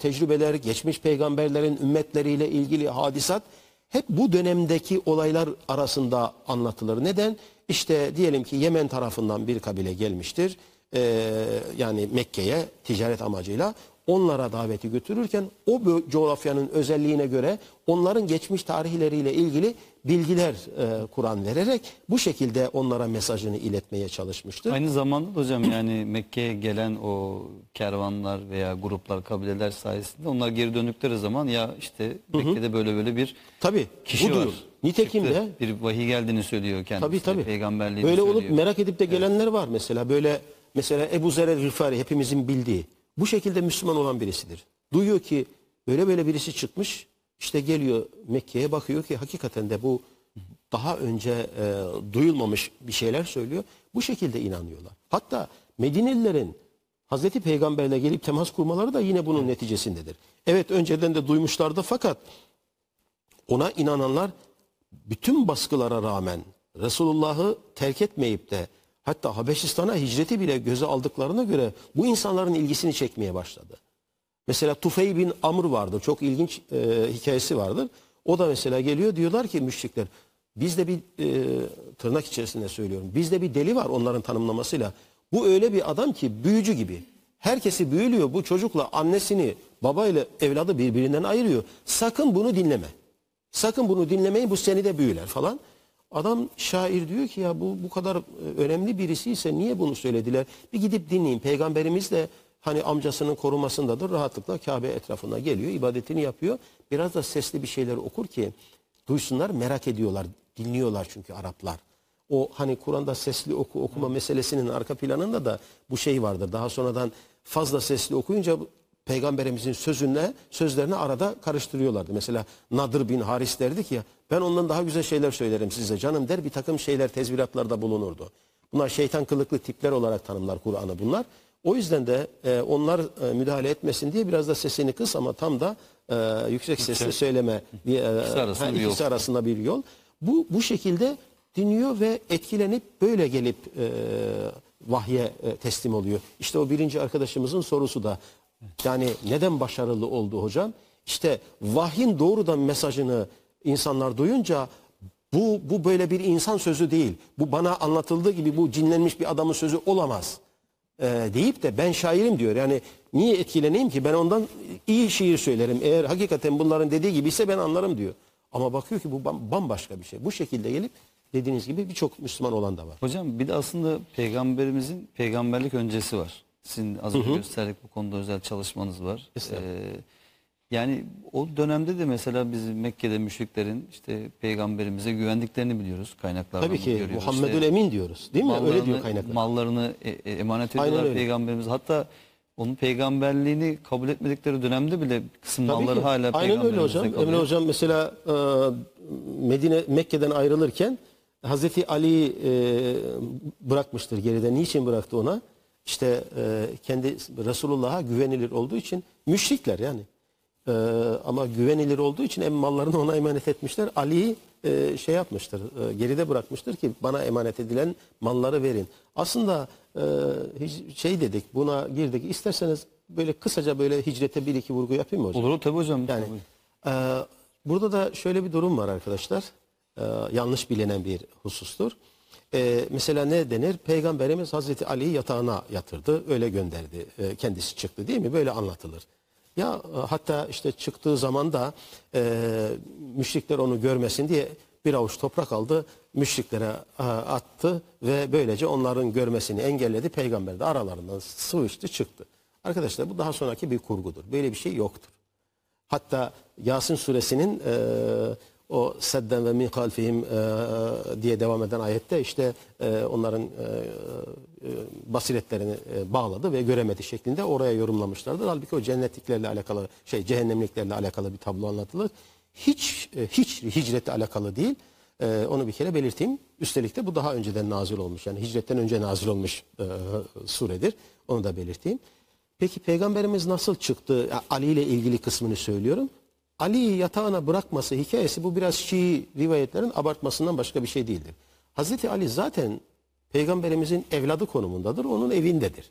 tecrübeler, geçmiş peygamberlerin ümmetleriyle ilgili hadisat hep bu dönemdeki olaylar arasında anlatılır. Neden? İşte diyelim ki Yemen tarafından bir kabile gelmiştir. Ee, yani Mekke'ye ticaret amacıyla onlara daveti götürürken o coğrafyanın özelliğine göre onların geçmiş tarihleriyle ilgili bilgiler e, Kur'an vererek bu şekilde onlara mesajını iletmeye çalışmıştır. Aynı zamanda da hocam yani Mekke'ye gelen o kervanlar veya gruplar, kabileler sayesinde onlar geri döndükleri zaman ya işte Mekke'de böyle böyle bir Tabii kişi budur. var. Nitekim de bir vahiy geldiğini söylüyor kendisi. Tabii tabii. Peygamberliğini Böyle söylüyor. olup merak edip de gelenler var mesela. Böyle mesela Ebu Zer el-Gıfari hepimizin bildiği. Bu şekilde Müslüman olan birisidir. Duyuyor ki böyle böyle birisi çıkmış. işte geliyor Mekke'ye bakıyor ki hakikaten de bu daha önce e, duyulmamış bir şeyler söylüyor. Bu şekilde inanıyorlar. Hatta Medinelilerin Hazreti Peygamberle gelip temas kurmaları da yine bunun neticesindedir. Evet önceden de duymuşlardı fakat ona inananlar bütün baskılara rağmen Resulullah'ı terk etmeyip de hatta Habeşistan'a hicreti bile göze aldıklarına göre bu insanların ilgisini çekmeye başladı. Mesela Tufey bin Amr vardır. Çok ilginç e, hikayesi vardır. O da mesela geliyor diyorlar ki müşrikler bizde bir e, tırnak içerisinde söylüyorum. Bizde bir deli var onların tanımlamasıyla. Bu öyle bir adam ki büyücü gibi. Herkesi büyülüyor. Bu çocukla annesini babayla evladı birbirinden ayırıyor. Sakın bunu dinleme. Sakın bunu dinlemeyin bu seni de büyüler falan. Adam şair diyor ki ya bu bu kadar e, önemli birisi ise niye bunu söylediler? Bir gidip dinleyin. Peygamberimiz de hani amcasının korumasındadır. Rahatlıkla Kabe etrafına geliyor, ibadetini yapıyor. Biraz da sesli bir şeyler okur ki duysunlar, merak ediyorlar. Dinliyorlar çünkü Araplar. O hani Kur'an'da sesli oku okuma meselesinin arka planında da bu şey vardır. Daha sonradan fazla sesli okuyunca peygamberimizin sözünle sözlerini arada karıştırıyorlardı. Mesela Nadir bin Haris derdi ki ben ondan daha güzel şeyler söylerim size canım der bir takım şeyler tezviratlarda bulunurdu. Bunlar şeytan kılıklı tipler olarak tanımlar Kur'an'ı bunlar. O yüzden de e, onlar e, müdahale etmesin diye biraz da sesini kıs ama tam da e, yüksek sesle söyleme diye e, İkisi arasında ha, bir yol. ikisi arasında bir yol. Bu bu şekilde dinliyor ve etkilenip böyle gelip e, vahye e, teslim oluyor. İşte o birinci arkadaşımızın sorusu da yani neden başarılı oldu hocam? İşte vahyin doğrudan mesajını insanlar duyunca bu bu böyle bir insan sözü değil. Bu bana anlatıldığı gibi bu cinlenmiş bir adamın sözü olamaz. E, deyip de ben şairim diyor. Yani niye etkileneyim ki? Ben ondan iyi şiir söylerim. Eğer hakikaten bunların dediği gibi ise ben anlarım diyor. Ama bakıyor ki bu bam- bambaşka bir şey. Bu şekilde gelip dediğiniz gibi birçok Müslüman olan da var. Hocam bir de aslında peygamberimizin peygamberlik öncesi var. Sizin az önce gösterdik bu konuda özel çalışmanız var. Ee, yani o dönemde de mesela biz Mekke'de müşriklerin işte peygamberimize güvendiklerini biliyoruz kaynaklardan Tabii ki görüyoruz. Muhammedül İşte Emin diyoruz. Değil mi? Öyle diyor kaynaklar. Mallarını e- e- emanet Aynen ediyorlar öyle. peygamberimiz. Hatta onun peygamberliğini kabul etmedikleri dönemde bile bir kısım Tabii malları ki. hala Aynen öyle peygamberimizde hocam. kalıyor. Emre hocam mesela e, Medine Mekke'den ayrılırken Hazreti Ali e, bırakmıştır geride. Niçin bıraktı ona? İşte e, kendi Resulullah'a güvenilir olduğu için müşrikler yani. E, ama güvenilir olduğu için em mallarını ona emanet etmişler. Ali'yi e, şey yapmıştır, e, geride bırakmıştır ki bana emanet edilen malları verin. Aslında e, hiç- şey dedik, buna girdik. İsterseniz böyle kısaca böyle hicrete bir iki vurgu yapayım mı hocam? Olur tabii hocam. Yani e, burada da şöyle bir durum var arkadaşlar. E, yanlış bilinen bir husustur. E, mesela ne denir? Peygamberimiz Hazreti Ali'yi yatağına yatırdı, öyle gönderdi. E, kendisi çıktı değil mi? Böyle anlatılır. Ya e, hatta işte çıktığı zaman da e, müşrikler onu görmesin diye bir avuç toprak aldı, müşriklere e, attı ve böylece onların görmesini engelledi. Peygamber de aralarından sıvıştı çıktı. Arkadaşlar bu daha sonraki bir kurgudur. Böyle bir şey yoktur. Hatta Yasin suresinin e, o sedden ve min halfihim e, diye devam eden ayette işte e, onların e, e, basiretlerini e, bağladı ve göremedi şeklinde oraya yorumlamışlardır. Halbuki o cennetliklerle alakalı şey cehennemliklerle alakalı bir tablo anlatılır. Hiç e, hiç hicretle alakalı değil. E, onu bir kere belirteyim. Üstelik de bu daha önceden nazil olmuş. Yani hicretten önce nazil olmuş e, suredir. Onu da belirteyim. Peki peygamberimiz nasıl çıktı? Ali ile ilgili kısmını söylüyorum. Ali'yi yatağına bırakması hikayesi bu biraz Şii rivayetlerin abartmasından başka bir şey değildir. Hazreti Ali zaten peygamberimizin evladı konumundadır. Onun evindedir.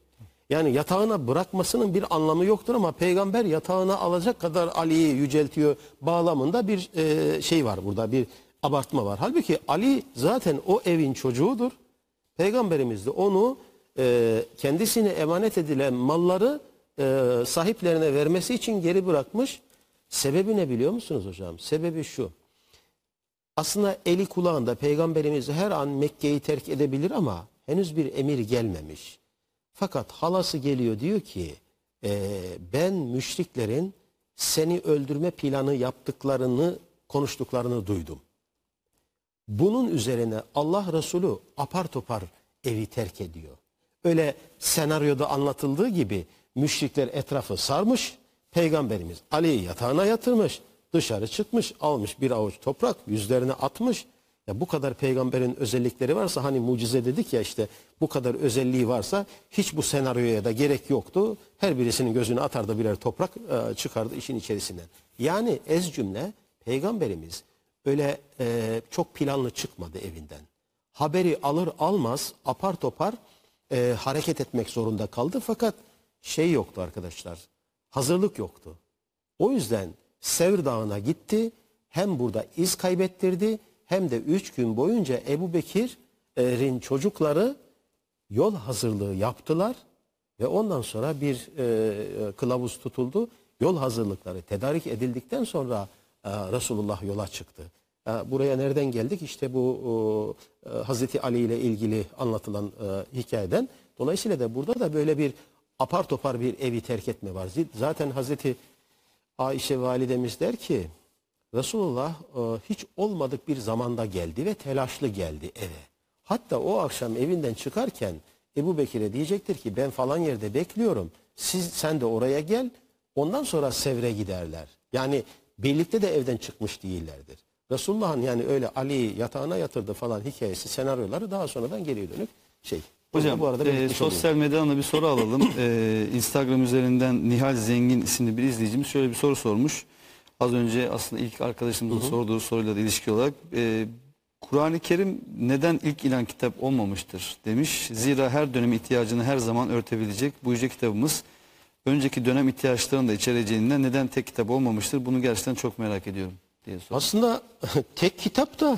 Yani yatağına bırakmasının bir anlamı yoktur ama peygamber yatağına alacak kadar Ali'yi yüceltiyor bağlamında bir e, şey var burada bir abartma var. Halbuki Ali zaten o evin çocuğudur. Peygamberimiz de onu e, kendisine emanet edilen malları e, sahiplerine vermesi için geri bırakmış. Sebebi ne biliyor musunuz hocam? Sebebi şu. Aslında eli kulağında peygamberimiz her an Mekke'yi terk edebilir ama henüz bir emir gelmemiş. Fakat halası geliyor diyor ki "Ee, ben müşriklerin seni öldürme planı yaptıklarını konuştuklarını duydum. Bunun üzerine Allah Resulü apar topar evi terk ediyor. Öyle senaryoda anlatıldığı gibi müşrikler etrafı sarmış, peygamberimiz Ali'yi yatağına yatırmış, dışarı çıkmış, almış bir avuç toprak, yüzlerine atmış. Ya bu kadar peygamberin özellikleri varsa hani mucize dedik ya işte bu kadar özelliği varsa hiç bu senaryoya da gerek yoktu. Her birisinin gözüne atardı birer toprak e, çıkardı işin içerisinden. Yani ez cümle peygamberimiz öyle e, çok planlı çıkmadı evinden. Haberi alır almaz apar topar e, hareket etmek zorunda kaldı. Fakat şey yoktu arkadaşlar. Hazırlık yoktu. O yüzden Sevr Dağı'na gitti. Hem burada iz kaybettirdi hem de üç gün boyunca Ebu Bekir'in çocukları yol hazırlığı yaptılar. Ve ondan sonra bir e, kılavuz tutuldu. Yol hazırlıkları tedarik edildikten sonra e, Resulullah yola çıktı. E, buraya nereden geldik? İşte bu e, Hazreti Ali ile ilgili anlatılan e, hikayeden. Dolayısıyla da burada da böyle bir apar topar bir evi terk etme var. Zaten Hazreti Ayşe validemiz der ki Resulullah e, hiç olmadık bir zamanda geldi ve telaşlı geldi eve. Hatta o akşam evinden çıkarken Ebu Bekir'e diyecektir ki ben falan yerde bekliyorum. Siz sen de oraya gel. Ondan sonra Sevr'e giderler. Yani birlikte de evden çıkmış değillerdir. Resulullah'ın yani öyle Ali'yi yatağına yatırdı falan hikayesi, senaryoları daha sonradan geriye dönük şey. Hocam bu arada e, sosyal medyadan da bir soru alalım. E, Instagram üzerinden Nihal Zengin isimli bir izleyicimiz şöyle bir soru sormuş. Az önce aslında ilk arkadaşımızın sorduğu soruyla da ilişki olarak e, Kur'an-ı Kerim neden ilk ilan kitap olmamıştır demiş. Zira her dönem ihtiyacını her zaman örtebilecek bu yüce kitabımız önceki dönem ihtiyaçlarını da içereceğinden neden tek kitap olmamıştır bunu gerçekten çok merak ediyorum diye soruyor. Aslında tek kitap da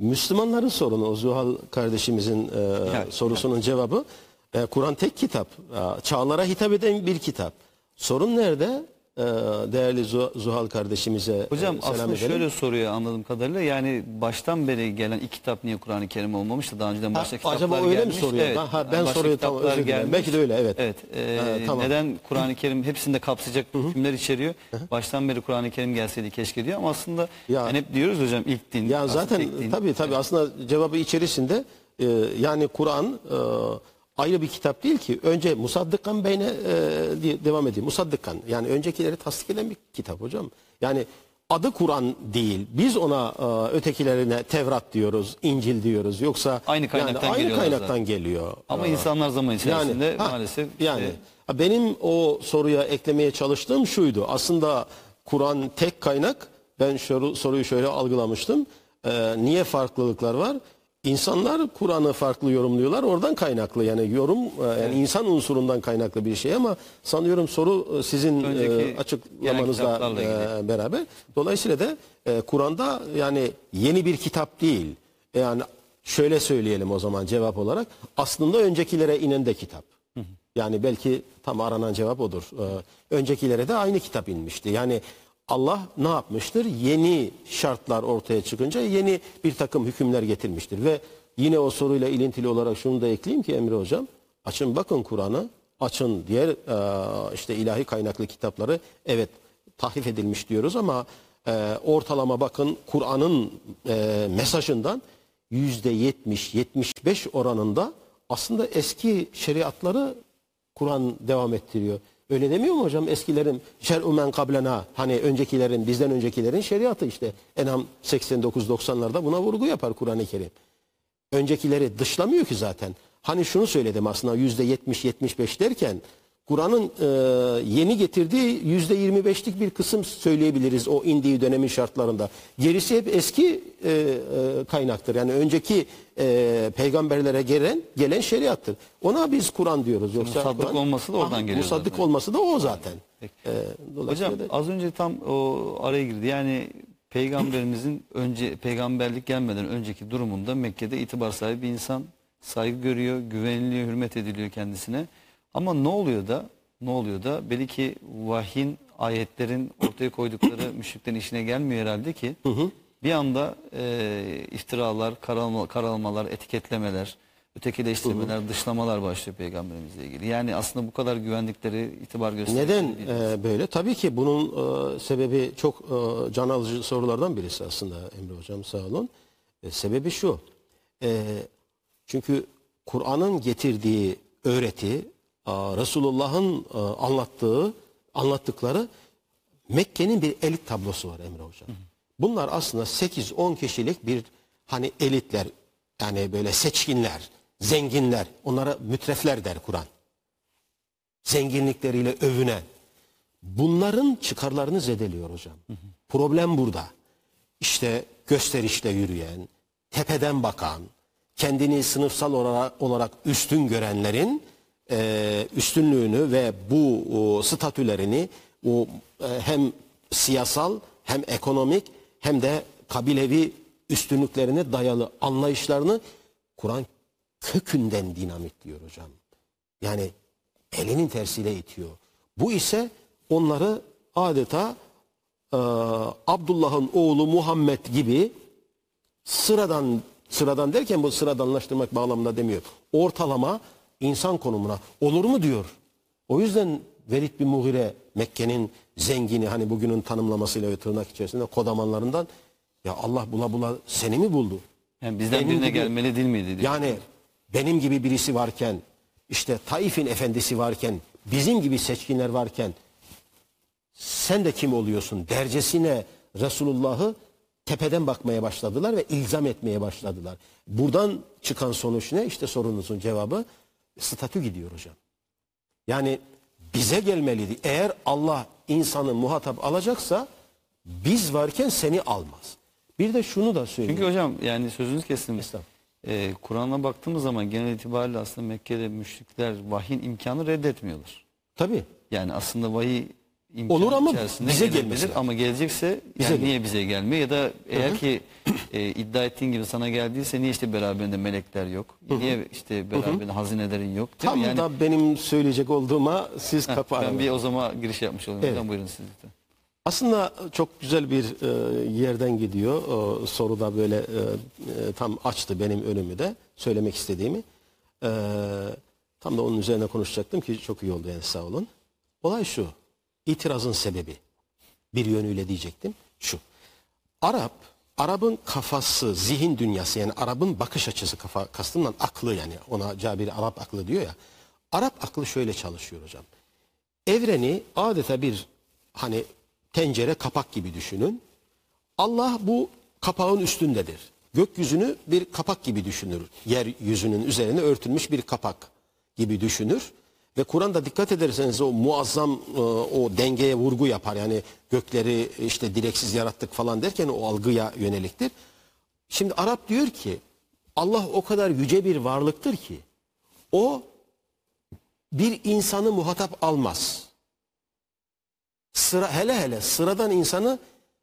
Müslümanların sorunu. O Zuhal kardeşimizin e, sorusunun cevabı. E, Kur'an tek kitap. E, çağlara hitap eden bir kitap. Sorun nerede? E, değerli Zu- Zuhal kardeşimize Hocam e, selam aslında edelim. şöyle soruyor anladığım kadarıyla yani baştan beri gelen ilk kitap niye Kur'an-ı Kerim olmamış da daha önceden başka kitaplar acaba öyle mi gelmiş. soruyor? Evet, Ha, ha, ben başka soruyu tam kitaplar özür dilerim. gelmiş. Belki de öyle, evet. Evet. e, Ha, tamam. Neden Kur'an-ı Kerim hepsini de kapsayacak hükümler içeriyor. Baştan beri Kur'an-ı Kerim gelseydi keşke diyor ama aslında Ya- yani hep diyoruz hocam ilk din. Ya zaten din. tabii tabii aslında cevabı içerisinde e, yani Kur'an e, ayrı bir kitap değil ki. Önce musaddıkan beyne e, diye devam edeyim. Musaddıkan yani öncekileri tasdik eden bir kitap hocam. Yani adı Kur'an değil. Biz ona e, ötekilerine Tevrat diyoruz, İncil diyoruz. Yoksa Aynı kaynaktan yani aynı kaynaktan zaten. geliyor. Ama E, insanlar zaman içerisinde ha, maalesef yani ha, benim o soruya eklemeye çalıştığım şuydu. Aslında Kur'an tek kaynak. Ben şu soruyu şöyle algılamıştım. Ee, niye farklılıklar var? İnsanlar Kur'an'ı farklı yorumluyorlar. Oradan kaynaklı yani yorum e, yani insan unsurundan kaynaklı bir şey ama sanıyorum soru e, sizin Önceki e, gelen açıklamanızla beraber. Dolayısıyla da Kur'an'da yani yeni bir kitap değil. Yani şöyle söyleyelim o zaman cevap olarak. Aslında öncekilere inen de kitap. Yani belki tam aranan cevap odur. Öncekilere de aynı kitap inmişti. Yani Allah ne yapmıştır? Yeni şartlar ortaya çıkınca yeni bir takım hükümler getirmiştir. Ve yine o soruyla ilintili olarak şunu da ekleyeyim ki Emre Hocam. Açın bakın Kur'an'ı. Açın diğer e, işte ilahi kaynaklı kitapları. Evet tahrif edilmiş diyoruz ama e, ortalama bakın Kur'an'ın e, mesajından yüzde yetmiş, yetmiş beş oranında aslında eski şeriatları Kur'an devam ettiriyor. Öyle demiyor mu hocam eskilerin şer'u men kablena hani öncekilerin bizden öncekilerin şeriatı işte Enam 89-90'larda buna vurgu yapar Kur'an-ı Kerim. Öncekileri dışlamıyor ki zaten. Hani şunu söyledim aslında yüzde 70-75 derken Kur'an'ın e, yeni getirdiği yüzde 25'lik bir kısım söyleyebiliriz o indiği dönemin şartlarında. Gerisi hep eski e, e, kaynaktır. Yani önceki e, peygamberlere gelen gelen şeriattır. Ona biz Kur'an diyoruz. Yoksa Musaddık Kur'an- olması da oradan geliyor Musaddık zaten. olması da o zaten. Peki. E, Hocam da- az önce tam o araya girdi. Yani peygamberimizin önce peygamberlik gelmeden önceki durumunda Mekke'de itibar sahibi bir insan saygı görüyor, güveniliyor, hürmet ediliyor kendisine. Ama ne oluyor da ne oluyor da belki vahyin ayetlerin ortaya koydukları müşriklerin işine gelmiyor herhalde ki bir anda e, iftiralar, karalama, karalamalar, etiketlemeler, ötekileştirmeler, dışlamalar başlıyor peygamberimizle ilgili. Yani aslında bu kadar güvendikleri, itibar gösterdikleri Neden e, böyle? Tabii ki bunun e, sebebi çok e, can alıcı sorulardan birisi aslında Emre Hocam sağ olun. E, sebebi şu. E, çünkü Kur'an'ın getirdiği öğreti, Resulullah'ın e, anlattığı, anlattıkları Mekke'nin bir elit tablosu var Emre Hocam. Bunlar aslında 8-10 kişilik bir hani elitler, yani böyle seçkinler, zenginler, onlara mütrefler der Kur'an zenginlikleriyle övünen bunların çıkarlarını zedeliyor hocam. Problem burada. İşte gösterişle yürüyen, tepeden bakan, kendini sınıfsal olarak, olarak üstün görenlerin e, üstünlüğünü ve bu o, statülerini o, e, hem siyasal hem ekonomik hem de kabilevi üstünlüklerine dayalı anlayışlarını Kur'an kökünden dinamitliyor hocam. Yani elinin tersiyle itiyor. Bu ise onları adeta e, Abdullah'ın oğlu Muhammed gibi sıradan sıradan derken bu sıradanlaştırmak bağlamında demiyor. Ortalama insan konumuna olur mu diyor. O yüzden Velid bin Mughire Mekke'nin zengini hani bugünün tanımlamasıyla ve tırnak içerisinde kodamanlarından ya Allah bula bula seni mi buldu? Yani bizden Benim birine gibi- gelmeli değil miydi? diyor. Yani benim gibi birisi varken, işte Taif'in efendisi varken, bizim gibi seçkinler varken sen de kim oluyorsun dercesine Resulullah'ı tepeden bakmaya başladılar ve ilzam etmeye başladılar. Buradan çıkan sonuç ne? İşte sorunuzun cevabı statü gidiyor hocam. Yani bize gelmeliydi. Eğer Allah insanı muhatap alacaksa biz varken seni almaz. Bir de şunu da söyleyeyim. Çünkü hocam yani sözünüz kesin. Ee, Kur'an'a baktığımız zaman genel itibariyle aslında Mekke'de müşrikler vahyin imkanı reddetmiyorlar. Tabii. Yani aslında vahiy Olur ama bize gelebilir. Ama gelecekse Bize yani gel- niye bize gelmiyor ya da eğer ki e, iddia ettiğin gibi sana geldiyse niye işte beraberinde melekler yok? Niye işte beraberinde hazinelerin yok? Değil Tam? Yani, da benim söyleyecek olduğuma siz Heh, kapı ben bir o zaman giriş yapmış olayım. Evet. Hocam buyurun siz de. Aslında çok güzel bir e, yerden gidiyor. O, soru da böyle e, e, tam açtı benim önümü de söylemek istediğimi. E, tam da onun üzerine konuşacaktım ki çok iyi oldu yani sağ olun. Olay şu. İtirazın sebebi. Bir yönüyle diyecektim. Şu. Arap, Arap'ın kafası, zihin dünyası yani Arap'ın bakış açısı kafa kastından aklı yani ona Cabir Arap aklı diyor ya. Arap aklı şöyle çalışıyor hocam evreni adeta bir hani tencere kapak gibi düşünün. Allah bu kapağın üstündedir. Gökyüzünü bir kapak gibi düşünür. Yeryüzünün üzerine örtülmüş bir kapak gibi düşünür. Ve Kur'an'da dikkat ederseniz o muazzam e, o dengeye vurgu yapar. Yani gökleri işte direksiz yarattık falan derken o algıya yöneliktir. Şimdi Arap diyor ki Allah o kadar yüce bir varlıktır ki o bir insanı muhatap almaz. Sıra hele hele sıradan insanı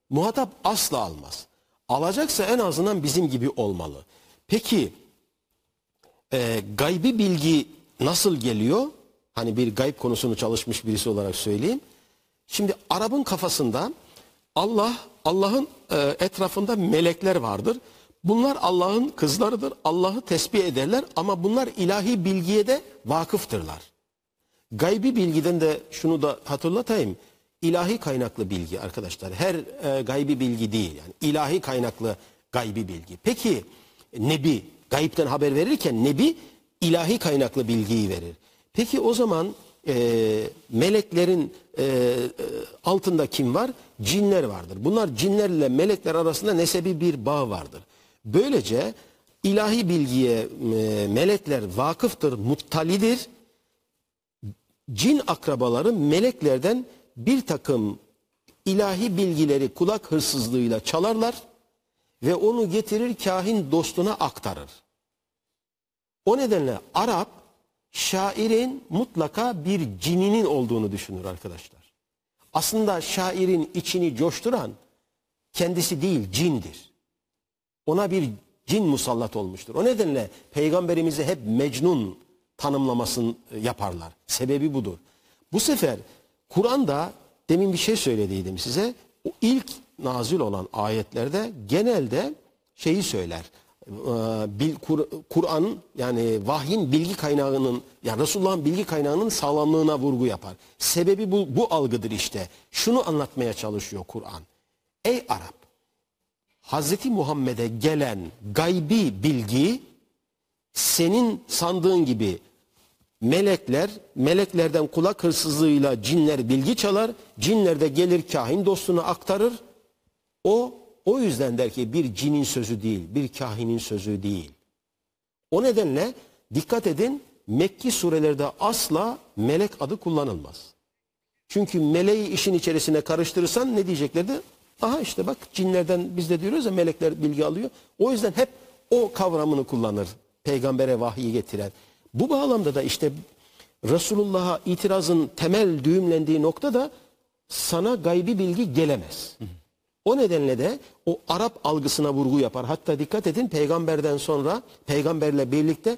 muhatap asla almaz. Alacaksa en azından bizim gibi olmalı. Peki e, gaybi bilgi nasıl geliyor? Hani bir gayb konusunu çalışmış birisi olarak söyleyeyim. Şimdi Arap'ın kafasında Allah Allah'ın e, etrafında melekler vardır. Bunlar Allah'ın kızlarıdır. Allah'ı tesbih ederler ama bunlar ilahi bilgiye de vakıftırlar. Gaybi bilgiden de şunu da hatırlatayım. İlahi kaynaklı bilgi arkadaşlar. Her e, gaybi bilgi değil. Yani ilahi kaynaklı gaybi bilgi. Peki nebi gayipten haber verirken nebi ilahi kaynaklı bilgiyi verir. Peki o zaman e, meleklerin e, e, altında kim var? Cinler vardır. Bunlar cinlerle melekler arasında nesebi bir bağ vardır. Böylece ilahi bilgiye e, melekler vakıftır, muttalidir cin akrabaları meleklerden bir takım ilahi bilgileri kulak hırsızlığıyla çalarlar ve onu getirir kahin dostuna aktarır. O nedenle Arap şairin mutlaka bir cininin olduğunu düşünür arkadaşlar. Aslında şairin içini coşturan kendisi değil cindir. Ona bir cin musallat olmuştur. O nedenle peygamberimizi hep Mecnun tanımlamasını yaparlar. Sebebi budur. Bu sefer Kur'an'da demin bir şey söylediydim size. O ilk nazil olan ayetlerde genelde şeyi söyler. Ee, bil- Kur- Kur'an yani vahyin bilgi kaynağının yani Resulullah'ın bilgi kaynağının sağlamlığına vurgu yapar. Sebebi bu, bu algıdır işte. Şunu anlatmaya çalışıyor Kur'an. Ey Arap Hazreti Muhammed'e gelen gaybi bilgi senin sandığın gibi melekler, meleklerden kulak hırsızlığıyla cinler bilgi çalar. Cinler de gelir kahin dostuna aktarır. O o yüzden der ki bir cinin sözü değil, bir kahinin sözü değil. O nedenle dikkat edin Mekki surelerde asla melek adı kullanılmaz. Çünkü meleği işin içerisine karıştırırsan ne diyeceklerdi? Aha işte bak cinlerden biz de diyoruz ya melekler bilgi alıyor. O yüzden hep o kavramını kullanır peygambere vahyi getiren. Bu bağlamda da işte Resulullah'a itirazın temel düğümlendiği nokta da sana gaybi bilgi gelemez. O nedenle de o Arap algısına vurgu yapar. Hatta dikkat edin peygamberden sonra peygamberle birlikte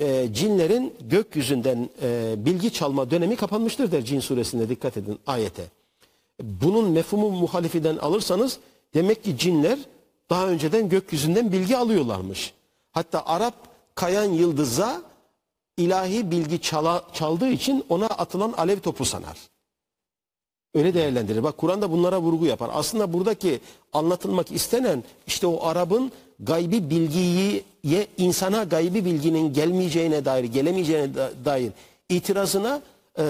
e, cinlerin gökyüzünden e, bilgi çalma dönemi kapanmıştır der Cin suresinde dikkat edin ayete. Bunun mefhumu muhalifiden alırsanız demek ki cinler daha önceden gökyüzünden bilgi alıyorlarmış. Hatta Arap kayan yıldıza ilahi bilgi çala, çaldığı için ona atılan alev topu sanar. Öyle değerlendirir. Bak Kur'an'da bunlara vurgu yapar. Aslında buradaki anlatılmak istenen işte o Arap'ın gaybi bilgiyi ye, insana gaybi bilginin gelmeyeceğine dair, gelemeyeceğine da- dair itirazına e,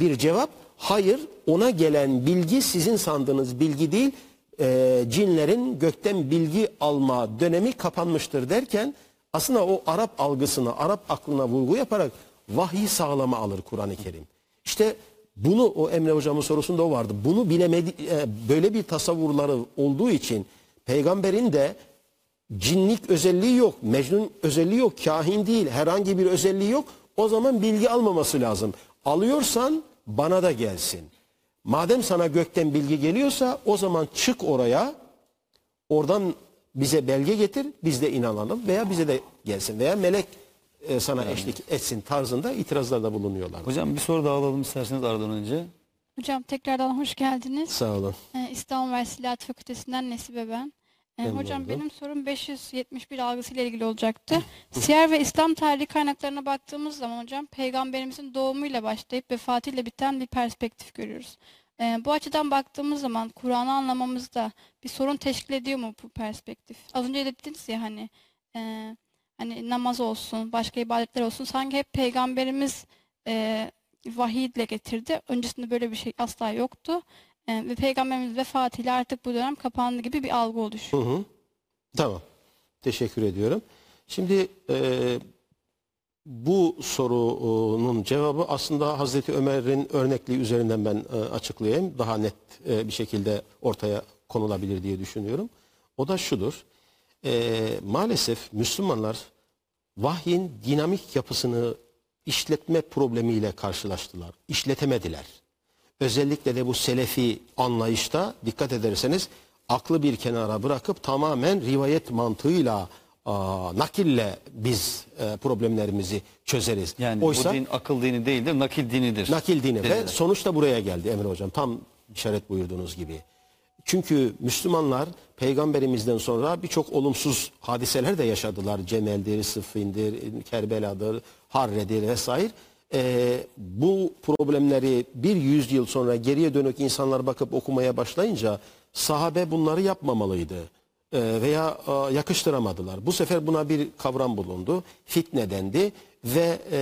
bir cevap. Hayır, ona gelen bilgi sizin sandığınız bilgi değil. E, cinlerin gökten bilgi alma dönemi kapanmıştır derken aslında o Arap algısına, Arap aklına vurgu yaparak vahyi sağlama alır Kur'an-ı Kerim. İşte bunu o Emre hocamın sorusunda o vardı. Bunu bilemedi e, böyle bir tasavvurları olduğu için peygamberin de cinlik özelliği yok, mecnun özelliği yok, kahin değil, herhangi bir özelliği yok. O zaman bilgi almaması lazım. Alıyorsan bana da gelsin. Madem sana gökten bilgi geliyorsa o zaman çık oraya. Oradan bize belge getir, biz de inanalım veya bize de gelsin veya melek e, sana eşlik etsin tarzında itirazlarda bulunuyorlar. Hocam bir soru daha alalım isterseniz aradan önce. Hocam tekrardan hoş geldiniz. Sağ olun. Ee, İstanbul Üniversitesi İlahiyat Fakültesinden Nesibe ben. Ee, hocam oldum. benim sorum 571 algısıyla ilgili olacaktı. Siyer ve İslam tarihi kaynaklarına baktığımız zaman hocam peygamberimizin doğumuyla başlayıp vefatıyla biten bir perspektif görüyoruz. Ee, bu açıdan baktığımız zaman Kur'an'ı anlamamızda bir sorun teşkil ediyor mu bu perspektif? Az önce de dediniz ya hani e, hani namaz olsun, başka ibadetler olsun sanki hep peygamberimiz e, vahiyle getirdi. Öncesinde böyle bir şey asla yoktu. E, ve peygamberimiz vefatıyla artık bu dönem kapandı gibi bir algı oluşuyor. Hı hı. Tamam. Teşekkür ediyorum. Şimdi e, bu sorunun cevabı aslında Hazreti Ömer'in örnekliği üzerinden ben e, açıklayayım. Daha net e, bir şekilde ortaya konulabilir diye düşünüyorum. O da şudur. E, maalesef Müslümanlar vahyin dinamik yapısını işletme problemiyle karşılaştılar. İşletemediler. Özellikle de bu selefi anlayışta dikkat ederseniz aklı bir kenara bırakıp tamamen rivayet mantığıyla aa, nakille biz e, problemlerimizi çözeriz. Yani Oysa bu din akıl dini değildir, nakil dinidir. nakil dini ve Dediler. sonuçta buraya geldi Emre Hocam tam işaret buyurduğunuz gibi. Çünkü Müslümanlar peygamberimizden sonra birçok olumsuz hadiseler de yaşadılar. Cemel'dir, Sıffin'dir, Kerbela'dır, Harre'dir vesaire. Ee, bu problemleri bir yüzyıl sonra geriye dönük insanlar bakıp okumaya başlayınca sahabe bunları yapmamalıydı Ee, veya e, yakıştıramadılar. Bu sefer buna bir kavram bulundu. Fitne dendi ve e,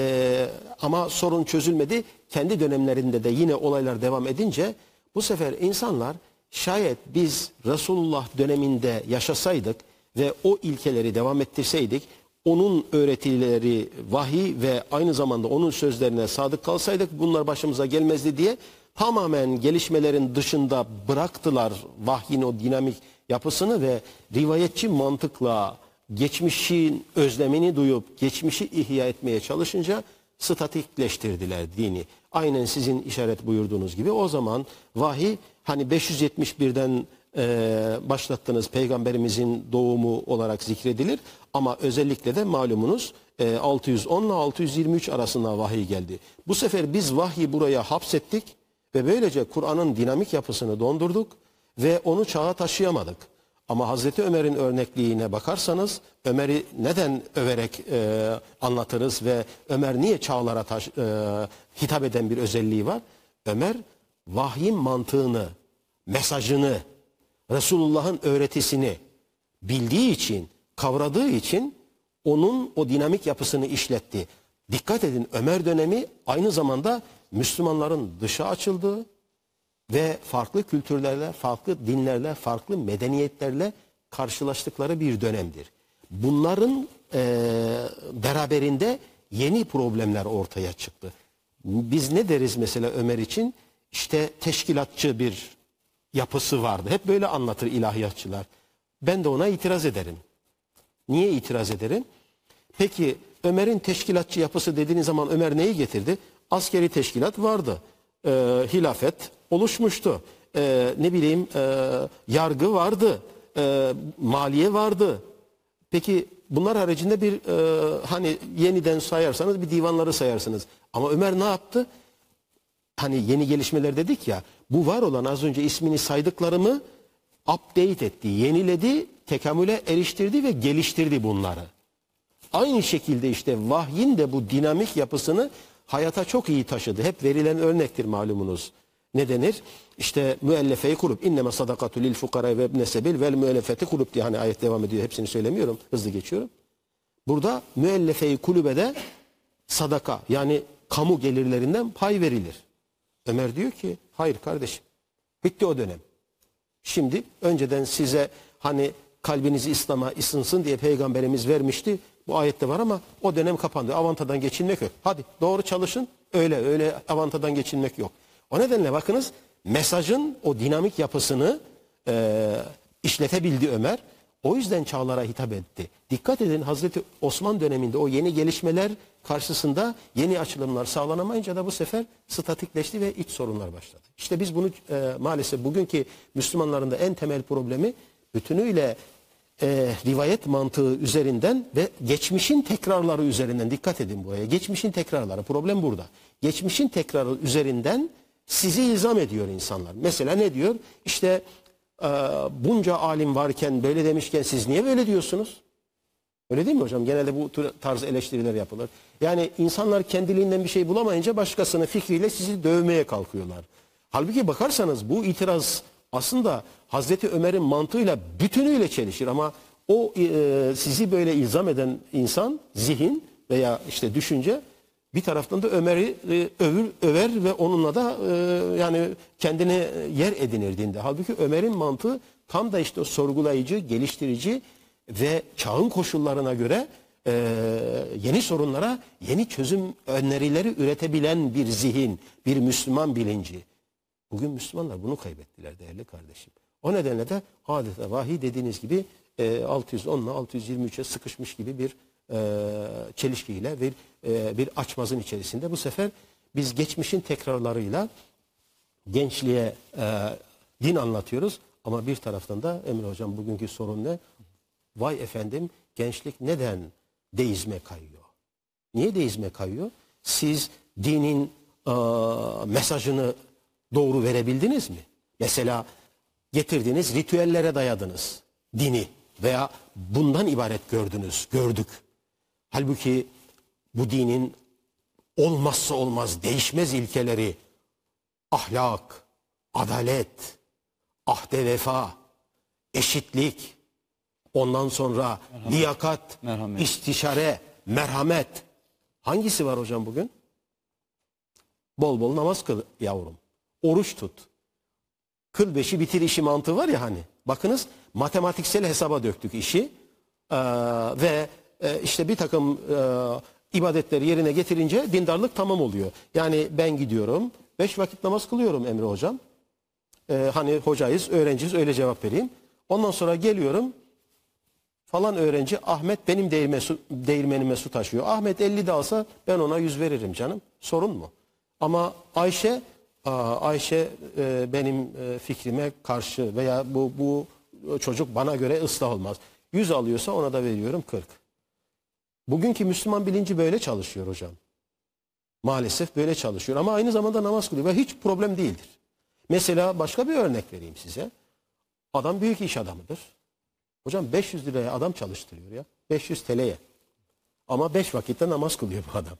ama sorun çözülmedi. Kendi dönemlerinde de yine olaylar devam edince bu sefer insanlar şayet biz Resulullah döneminde yaşasaydık ve o ilkeleri devam ettirseydik onun öğretileri vahiy ve aynı zamanda onun sözlerine sadık kalsaydık bunlar başımıza gelmezdi diye tamamen gelişmelerin dışında bıraktılar vahyin o dinamik yapısını ve rivayetçi mantıkla geçmişin özlemini duyup geçmişi ihya etmeye çalışınca statikleştirdiler dini. Aynen sizin işaret buyurduğunuz gibi o zaman vahiy hani 571'den e, başlattığınız peygamberimizin doğumu olarak zikredilir ama özellikle de malumunuz e, 610 ile 623 arasında vahiy geldi. Bu sefer biz vahyi buraya hapsettik ve böylece Kur'an'ın dinamik yapısını dondurduk ve onu çağa taşıyamadık. Ama Hazreti Ömer'in örnekliğine bakarsanız Ömer'i neden överek e, anlatırız ve Ömer niye çağlara taş, e, hitap eden bir özelliği var? Ömer vahyin mantığını, mesajını, Resulullah'ın öğretisini bildiği için, kavradığı için onun o dinamik yapısını işletti. Dikkat edin Ömer dönemi aynı zamanda Müslümanların dışa açıldığı, ve farklı kültürlerle, farklı dinlerle, farklı medeniyetlerle karşılaştıkları bir dönemdir. Bunların eee, beraberinde yeni problemler ortaya çıktı. Biz ne deriz mesela Ömer için? İşte teşkilatçı bir yapısı vardı. Hep böyle anlatır ilahiyatçılar. Ben de ona itiraz ederim. Niye itiraz ederim? Peki Ömer'in teşkilatçı yapısı dediğiniz zaman Ömer neyi getirdi? Askeri teşkilat vardı. Ee, hilafet oluşmuştu. Ee, ne bileyim e, yargı vardı. Ee, maliye vardı. Peki bunlar haricinde bir e, hani yeniden sayarsanız bir divanları sayarsınız. Ama Ömer ne yaptı? hani yeni gelişmeler dedik ya bu var olan az önce ismini saydıklarımı update etti, yeniledi, tekamüle eriştirdi ve geliştirdi bunları. Aynı şekilde işte vahyin de bu dinamik yapısını hayata çok iyi taşıdı. Hep verilen örnektir malumunuz. Ne denir? İşte müellefeyi kurup inneme sadakatu lil fukara ve ibne vel müellefeti kurup diye hani ayet devam ediyor. Hepsini söylemiyorum. Hızlı geçiyorum. Burada müellefeyi kulübede sadaka yani kamu gelirlerinden pay verilir. Ömer diyor ki hayır kardeşim bitti o dönem. Şimdi önceden size hani kalbinizi İslam'a ısınsın diye peygamberimiz vermişti. Bu ayette var ama o dönem kapandı. Avantadan geçinmek yok. Hadi doğru çalışın. Öyle öyle avantadan geçinmek yok. O nedenle bakınız mesajın o dinamik yapısını e, işletebildi Ömer. O yüzden çağlara hitap etti. Dikkat edin Hazreti Osman döneminde o yeni gelişmeler karşısında yeni açılımlar sağlanamayınca da bu sefer statikleşti ve iç sorunlar başladı. İşte biz bunu e, maalesef bugünkü Müslümanların da en temel problemi bütünüyle e, rivayet mantığı üzerinden ve geçmişin tekrarları üzerinden dikkat edin buraya. Geçmişin tekrarları problem burada. Geçmişin tekrarı üzerinden sizi ilzam ediyor insanlar. Mesela ne diyor? İşte bunca alim varken böyle demişken siz niye böyle diyorsunuz? Öyle değil mi hocam? Genelde bu tarz eleştiriler yapılır. Yani insanlar kendiliğinden bir şey bulamayınca başkasının fikriyle sizi dövmeye kalkıyorlar. Halbuki bakarsanız bu itiraz aslında Hazreti Ömer'in mantığıyla bütünüyle çelişir ama o e, sizi böyle ilzam eden insan, zihin veya işte düşünce bir taraftan da Ömer'i e, övür, över ve onunla da e, yani kendine yer edinir dinde. Halbuki Ömer'in mantığı tam da işte sorgulayıcı, geliştirici ve çağın koşullarına göre e, yeni sorunlara yeni çözüm önerileri üretebilen bir zihin, bir Müslüman bilinci. Bugün Müslümanlar bunu kaybettiler değerli kardeşim. O nedenle de adeta vahiy dediğiniz gibi e, 610 ile 623'e sıkışmış gibi bir e, çelişkiyle bir, e, bir açmazın içerisinde. Bu sefer biz geçmişin tekrarlarıyla gençliğe e, din anlatıyoruz. Ama bir taraftan da Emre Hocam bugünkü sorun ne? Vay efendim gençlik neden deizme kayıyor? Niye deizme kayıyor? Siz dinin e, mesajını doğru verebildiniz mi? Mesela getirdiğiniz ritüellere dayadınız dini veya bundan ibaret gördünüz, gördük. Halbuki bu dinin olmazsa olmaz değişmez ilkeleri ahlak, adalet, ahde vefa, eşitlik, ondan sonra liyakat, merhamet. istişare, merhamet. Hangisi var hocam bugün? Bol bol namaz kıl yavrum. Oruç tut. Kıl beşi bitir işi mantığı var ya hani. Bakınız matematiksel hesaba döktük işi. Ee, ve e, işte bir takım e, ibadetleri yerine getirince dindarlık tamam oluyor. Yani ben gidiyorum, beş vakit namaz kılıyorum Emre Hocam. E, hani hocayız, öğrenciyiz öyle cevap vereyim. Ondan sonra geliyorum, falan öğrenci Ahmet benim değirme su, değirmenime su taşıyor. Ahmet 50 de alsa ben ona 100 veririm canım. Sorun mu? Ama Ayşe Ayşe e, benim e, fikrime karşı veya bu bu çocuk bana göre ıslah olmaz. 100 alıyorsa ona da veriyorum 40. Bugünkü Müslüman bilinci böyle çalışıyor hocam. Maalesef böyle çalışıyor ama aynı zamanda namaz kılıyor ve hiç problem değildir. Mesela başka bir örnek vereyim size. Adam büyük iş adamıdır. Hocam 500 liraya adam çalıştırıyor ya. 500 TL'ye. Ama 5 vakitte namaz kılıyor bu adam.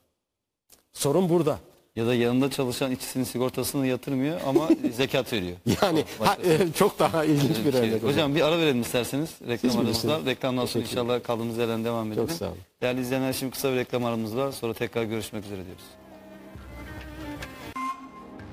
Sorun burada. Ya da yanında çalışan işçisinin sigortasını yatırmıyor ama zekat veriyor. Yani ha, e, çok daha ilginç bir Şey, örnek hocam. hocam bir ara verelim isterseniz reklam aramızda. Reklamdan sonra inşallah kaldığımız yerden devam edelim. Çok sağ olun. Değerli izleyenler şimdi kısa bir reklam aramız var. Sonra tekrar görüşmek üzere diyoruz.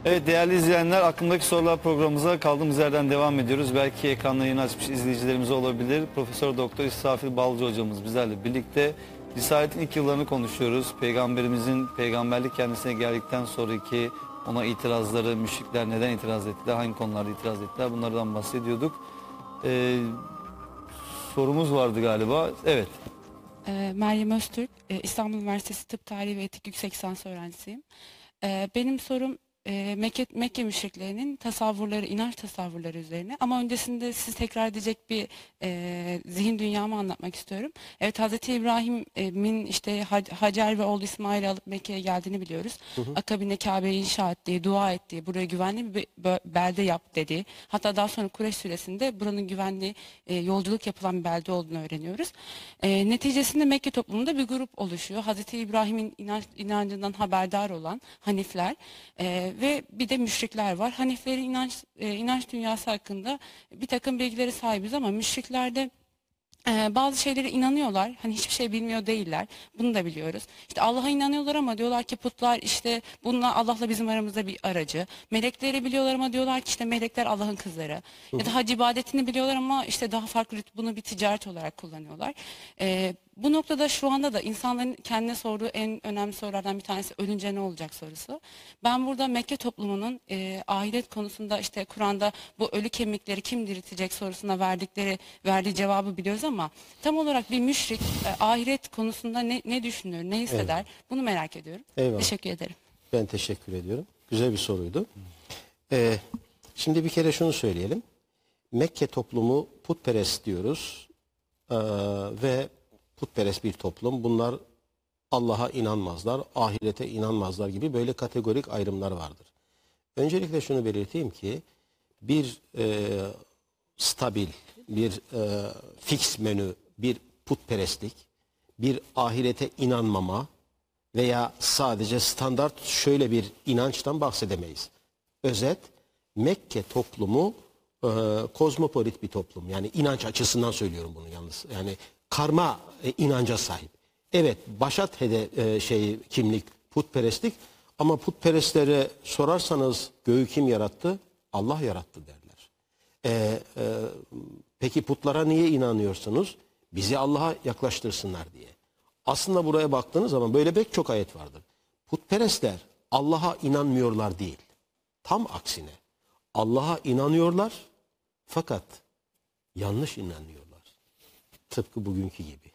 Evet değerli izleyenler aklımdaki sorular programımıza kaldığımız yerden devam ediyoruz. Belki ekranları yeni açmış izleyicilerimiz olabilir. Profesör Doktor İsrafil Balcı hocamız bizlerle birlikte Risaletin ilk yıllarını konuşuyoruz. Peygamberimizin peygamberlik kendisine geldikten sonraki ona itirazları, müşrikler neden itiraz ettiler, hangi konularda itiraz ettiler bunlardan bahsediyorduk. Ee, sorumuz vardı galiba. Evet. Ee, Meryem Öztürk, e, İstanbul Üniversitesi Tıp Tarihi ve Etik Yüksek Lisans öğrencisiyim. Ee, Benim sorum e, Mekke, Mekke müşriklerinin tasavvurları, inanç tasavvurları üzerine. Ama öncesinde siz tekrar edecek bir e, zihin dünyamı anlatmak istiyorum. Evet Hazreti İbrahim'in işte Hac- Hacer ve oğlu İsmail'i alıp Mekke'ye geldiğini biliyoruz. Akabinde Kabe'yi inşa ettiği, dua ettiği, buraya güvenli bir belde yap dediği. Hatta daha sonra Kureyş suresinde buranın güvenli e, yolculuk yapılan bir belde olduğunu öğreniyoruz. E, neticesinde Mekke toplumunda bir grup oluşuyor. Hazreti İbrahim'in inanç, inancından haberdar olan Hanifler e, ve bir de müşrikler var. Haniflerin inanç e, inanç dünyası hakkında bir takım bilgileri sahibiz ama müşriklerde ee, bazı şeylere inanıyorlar. Hani hiçbir şey bilmiyor değiller. Bunu da biliyoruz. İşte Allah'a inanıyorlar ama diyorlar ki putlar işte bununla Allah'la bizim aramızda bir aracı. Melekleri biliyorlar ama diyorlar ki işte melekler Allah'ın kızları. Ya da hac ibadetini biliyorlar ama işte daha farklı bunu bir ticaret olarak kullanıyorlar. Ee, bu noktada şu anda da insanların kendine sorduğu en önemli sorulardan bir tanesi ölünce ne olacak sorusu. Ben burada Mekke toplumunun e, ahiret konusunda işte Kur'an'da bu ölü kemikleri kim diriltecek sorusuna verdikleri verdiği cevabı biliyoruz ama tam olarak bir müşrik e, ahiret konusunda ne, ne düşünür, ne hisseder bunu merak ediyorum. Eyvallah. Teşekkür ederim. Ben teşekkür ediyorum. Güzel bir soruydu. Ee, şimdi bir kere şunu söyleyelim. Mekke toplumu putperest diyoruz Ee, ve putperest bir toplum. Bunlar Allah'a inanmazlar, ahirete inanmazlar gibi böyle kategorik ayrımlar vardır. Öncelikle şunu belirteyim ki bir e, stabil, bir e, fix menü, bir putperestlik, bir ahirete inanmama, veya sadece standart şöyle bir inançtan bahsedemeyiz. Özet, Mekke toplumu e, kozmopolit bir toplum. Yani inanç açısından söylüyorum bunu yalnız. Yani karma e, inanca sahip. Evet, başat hede e, şey kimlik putperestlik ama putperestlere sorarsanız göğü kim yarattı? Allah yarattı derler. E, e, peki putlara niye inanıyorsunuz? Bizi Allah'a yaklaştırsınlar diye. Aslında buraya baktığınız zaman böyle pek çok ayet vardır. Putperestler Allah'a inanmıyorlar değil. Tam aksine Allah'a inanıyorlar fakat yanlış inanıyorlar. Tıpkı bugünkü gibi.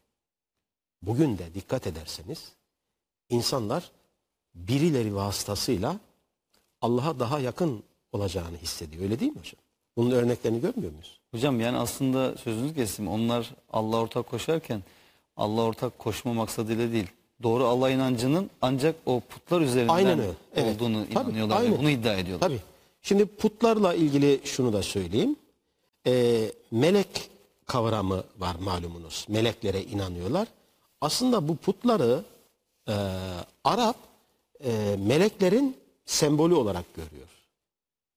Bugün de dikkat ederseniz insanlar birileri vasıtasıyla Allah'a daha yakın olacağını hissediyor. Öyle değil mi hocam? Bunun örneklerini görmüyor muyuz? Hocam yani aslında sözünüzü kestim. Onlar Allah ortak koşarken Allah ortak koşma maksadıyla değil. Doğru Allah inancının ancak o putlar üzerinden Aynen öyle. Evet. olduğunu Tabii, inanıyorlar ve aynen. bunu iddia ediyorlar. Tabii. Şimdi putlarla ilgili şunu da söyleyeyim. Ee, melek kavramı var malumunuz. Meleklere inanıyorlar. Aslında bu putları e, Arap e, meleklerin sembolü olarak görüyor.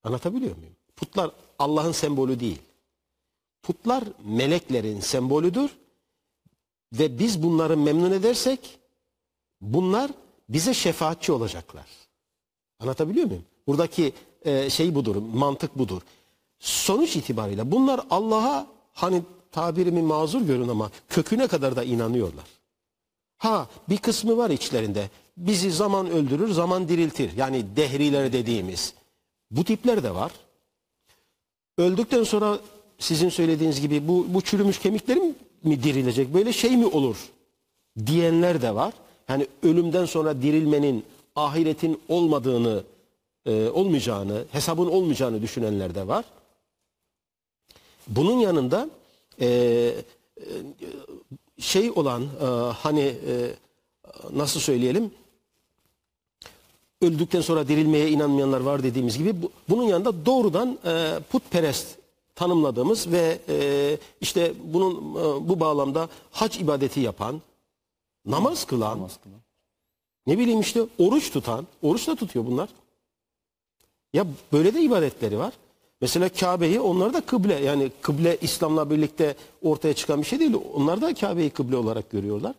Anlatabiliyor muyum? Putlar Allah'ın sembolü değil. Putlar meleklerin sembolüdür ve biz bunları memnun edersek bunlar bize şefaatçi olacaklar. Anlatabiliyor muyum? Buradaki e, şey budur, mantık budur. Sonuç itibariyle bunlar Allah'a hani tabirimi mazur görün ama köküne kadar da inanıyorlar. Ha bir kısmı var içlerinde. Bizi zaman öldürür, zaman diriltir. Yani dehriler dediğimiz. Bu tipler de var. Öldükten sonra sizin söylediğiniz gibi bu, bu çürümüş kemiklerim mi dirilecek? Böyle şey mi olur? Diyenler de var. Yani ölümden sonra dirilmenin ahiretin olmadığını, e, olmayacağını, hesabın olmayacağını düşünenler de var. Bunun yanında e, e, şey olan e, hani e, nasıl söyleyelim öldükten sonra dirilmeye inanmayanlar var dediğimiz gibi bu- bunun yanında doğrudan e, putperest tanımladığımız ve e, işte bunun e, bu bağlamda hac ibadeti yapan, namaz kılan, ne bileyim işte oruç tutan, oruç da tutuyor bunlar. Ya böyle de ibadetleri var. Mesela Kabe'yi onlar da kıble yani kıble İslam'la birlikte ortaya çıkan bir şey değil. Onlar da Kabe'yi kıble olarak görüyorlar.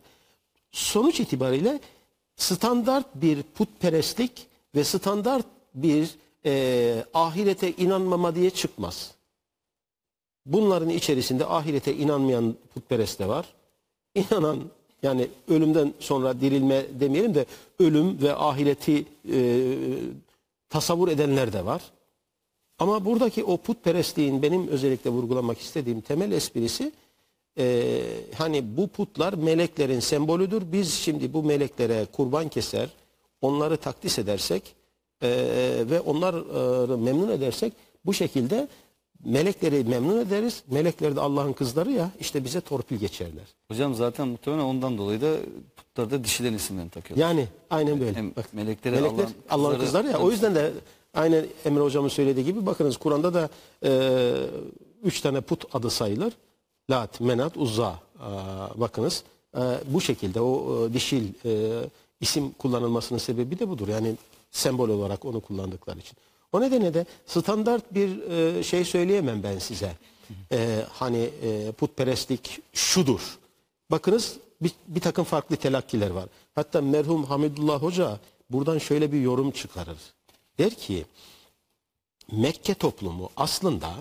Sonuç itibariyle standart bir putperestlik ve standart bir e, ahirete inanmama diye çıkmaz. Bunların içerisinde ahirete inanmayan putperest de var. İnanan yani ölümden sonra dirilme demeyelim de ölüm ve ahireti e, tasavvur edenler de var. Ama buradaki o putperestliğin benim özellikle vurgulamak istediğim temel esprisi e, hani bu putlar meleklerin sembolüdür. Biz şimdi bu meleklere kurban keser, onları takdis edersek e, ve onları memnun edersek bu şekilde melekleri memnun ederiz. Melekler de Allah'ın kızları ya işte bize torpil geçerler. Hocam zaten muhtemelen ondan dolayı da putlarda dişilerin isimlerini takıyorlar. Yani aynen böyle. Hem Bak, melekleri melekler Allah'ın Allah'ın kızları- kızları ya. O yüzden de aynen Emre hocamın söylediği gibi bakınız Kur'an'da da e, üç tane put adı sayılır. Lat, Menat, Uzza. Aa, bakınız e, bu şekilde o e, dişil e, isim kullanılmasının sebebi de budur. Yani sembol olarak onu kullandıkları için. O nedenle de standart bir e, şey söyleyemem ben size. E, hani e, putperestlik şudur. Bakınız bir, bir takım farklı telakkiler var. Hatta merhum Hamidullah Hoca buradan şöyle bir yorum çıkarır. Der ki Mekke toplumu aslında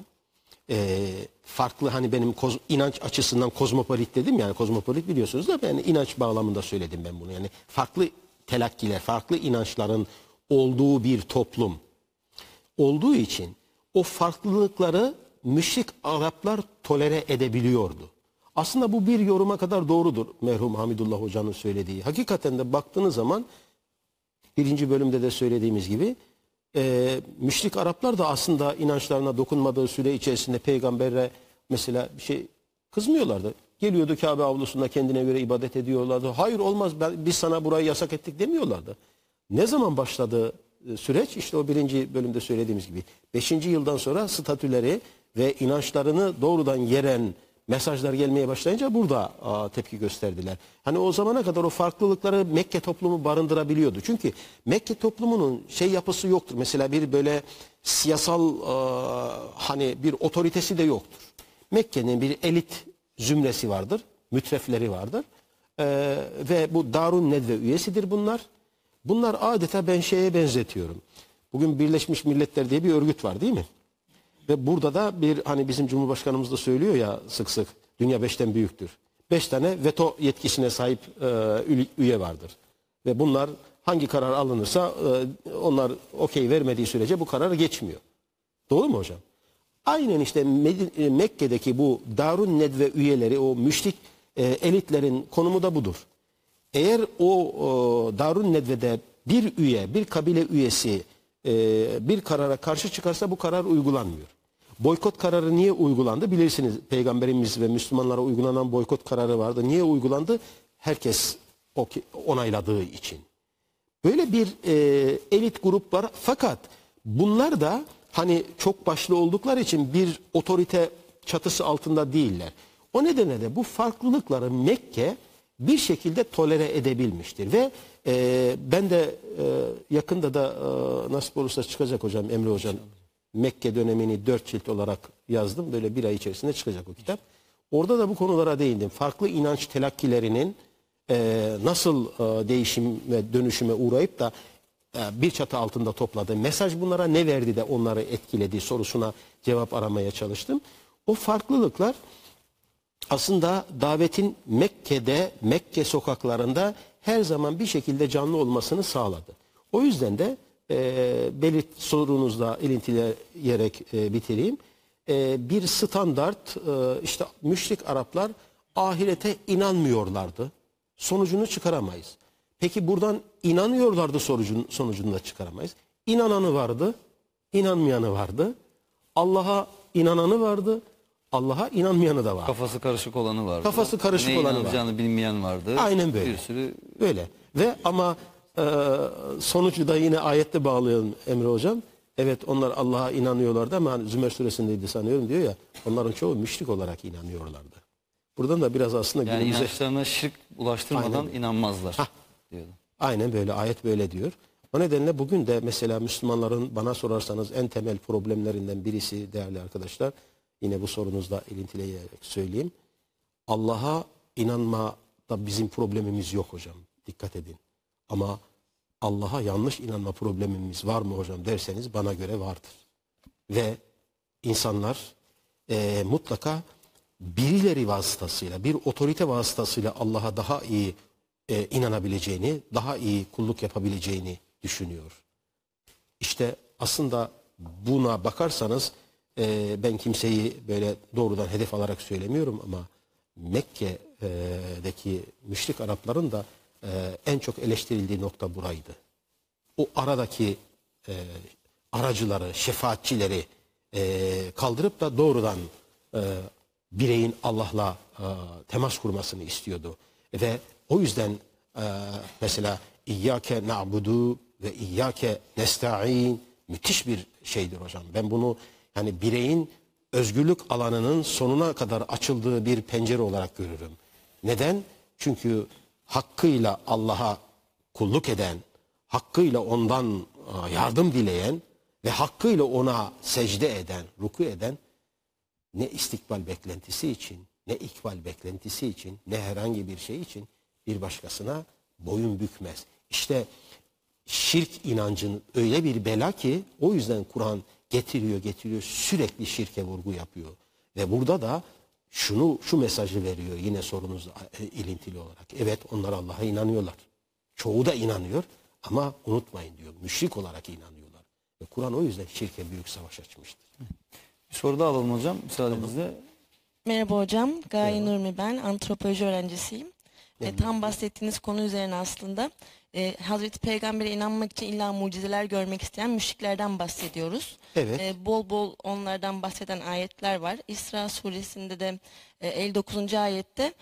e, farklı hani benim koz, inanç açısından kozmopolit dedim yani kozmopolit biliyorsunuz da ben inanç bağlamında söyledim ben bunu. Yani farklı telakkiler, farklı inançların olduğu bir toplum olduğu için o farklılıkları müşrik Araplar tolere edebiliyordu. Aslında bu bir yoruma kadar doğrudur merhum Hamidullah Hoca'nın söylediği. Hakikaten de baktığınız zaman birinci bölümde de söylediğimiz gibi e, müşrik Araplar da aslında inançlarına dokunmadığı süre içerisinde peygambere mesela bir şey kızmıyorlardı. Geliyordu Kabe avlusunda kendine göre ibadet ediyorlardı. Hayır olmaz ben, biz sana burayı yasak ettik demiyorlardı. Ne zaman başladı e, süreç? İşte o birinci bölümde söylediğimiz gibi. Beşinci yıldan sonra statüleri ve inançlarını doğrudan yeren mesajlar gelmeye başlayınca burada aa, tepki gösterdiler. Hani o zamana kadar o farklılıkları Mekke toplumu barındırabiliyordu. Çünkü Mekke toplumunun şey yapısı yoktur. Mesela bir böyle siyasal aa, hani bir otoritesi de yoktur. Mekke'nin bir elit zümresi vardır, mütrefleri vardır. Ee, ve bu Darun Nedve üyesidir bunlar. Bunlar adeta ben şeye benzetiyorum. Bugün Birleşmiş Milletler diye bir örgüt var değil mi? Ve burada da bir hani bizim Cumhurbaşkanımız da söylüyor ya sık sık dünya beşten büyüktür. Beş tane veto yetkisine sahip e, üye vardır. Ve bunlar hangi karar alınırsa e, onlar okey vermediği sürece bu karar geçmiyor. Doğru mu hocam? Aynen işte Medi- e, Mekke'deki bu Darun Nedve üyeleri o müşrik e, elitlerin konumu da budur. Eğer o, o Darun Nedve'de bir üye, bir kabile üyesi e, bir karara karşı çıkarsa bu karar uygulanmıyor. Boykot kararı niye uygulandı? Bilirsiniz Peygamberimiz ve Müslümanlara uygulanan boykot kararı vardı. Niye uygulandı? Herkes onayladığı için. Böyle bir e, elit grup var. Fakat bunlar da hani çok başlı oldukları için bir otorite çatısı altında değiller. O nedenle de bu farklılıkları Mekke bir şekilde tolere edebilmiştir. Ve e, ben de e, yakında da e, nasip olursa çıkacak hocam Emre hocam. Mekke dönemini dört cilt olarak yazdım. Böyle bir ay içerisinde çıkacak o kitap. Orada da bu konulara değindim. Farklı inanç telakkilerinin e, nasıl e, değişim ve dönüşüme uğrayıp da e, bir çatı altında topladı. Mesaj bunlara ne verdi de onları etkiledi sorusuna cevap aramaya çalıştım. O farklılıklar aslında davetin Mekke'de, Mekke sokaklarında her zaman bir şekilde canlı olmasını sağladı. O yüzden de e, belirt sorunuzla ilintileyerek e, bitireyim. E, bir standart e, işte müşrik Araplar ahirete inanmıyorlardı. Sonucunu çıkaramayız. Peki buradan inanıyorlardı sonucun, sonucunu da çıkaramayız. İnananı vardı, inanmayanı vardı. Allah'a inananı vardı, Allah'a inanmayanı da var. Kafası karışık olanı vardı. Kafası karışık Neye olanı var. inanacağını bilmeyen vardı. Aynen böyle. Bir sürü Böyle. Ve ama e, sonucu da yine ayette bağlayalım Emre Hocam. Evet onlar Allah'a inanıyorlardı ama hani Zümer suresindeydi sanıyorum diyor ya. Onların çoğu müşrik olarak inanıyorlardı. Buradan da biraz aslında yani günümüze... inançlarına şirk ulaştırmadan Aynen. inanmazlar. Hah. diyordu. Aynen böyle ayet böyle diyor. O nedenle bugün de mesela Müslümanların bana sorarsanız en temel problemlerinden birisi değerli arkadaşlar yine bu sorunuzla ilintileyerek söyleyeyim. Allah'a inanma da bizim problemimiz yok hocam. Dikkat edin. Ama Allah'a yanlış inanma problemimiz var mı hocam derseniz bana göre vardır. Ve insanlar eee, mutlaka birileri vasıtasıyla, bir otorite vasıtasıyla Allah'a daha iyi e, inanabileceğini, daha iyi kulluk yapabileceğini düşünüyor. İşte aslında buna bakarsanız e, ben kimseyi böyle doğrudan hedef alarak söylemiyorum ama Mekke'deki müşrik Arapların da e, en çok eleştirildiği nokta buraydı. O aradaki e, aracıları, şefaatçileri e, kaldırıp da doğrudan e, bireyin Allah'la e, temas kurmasını istiyordu. Ve o yüzden e, mesela İyyâke na'budu ve İyyâke nesta'in müthiş bir şeydir hocam. Ben bunu yani bireyin özgürlük alanının sonuna kadar açıldığı bir pencere olarak görürüm. Neden? Çünkü hakkıyla Allah'a kulluk eden, hakkıyla ondan e, yardım dileyen ve hakkıyla ona secde eden, ruku eden ne istikbal beklentisi için, ne ikbal beklentisi için, ne herhangi bir şey için bir başkasına boyun bükmez. İşte şirk inancının öyle bir bela ki o yüzden Kur'an getiriyor getiriyor sürekli şirke vurgu yapıyor. Ve burada da şunu şu mesajı veriyor yine sorunuzla e, ilintili olarak. Evet onlar Allah'a inanıyorlar. Çoğu da inanıyor ama unutmayın diyor. Müşrik olarak inanıyorlar. Ve Kur'an o yüzden şirke büyük savaş açmıştır. Bir soru daha alalım hocam müsaadenizle. Merhaba hocam, Gaye Nurmi ben, antropoloji öğrencisiyim. E, tam bahsettiğiniz konu üzerine aslında e, Hazreti Peygamber'e inanmak için illa mucizeler görmek isteyen müşriklerden bahsediyoruz. Evet. E, bol bol onlardan bahseden ayetler var. İsra suresinde de e, 59. ayette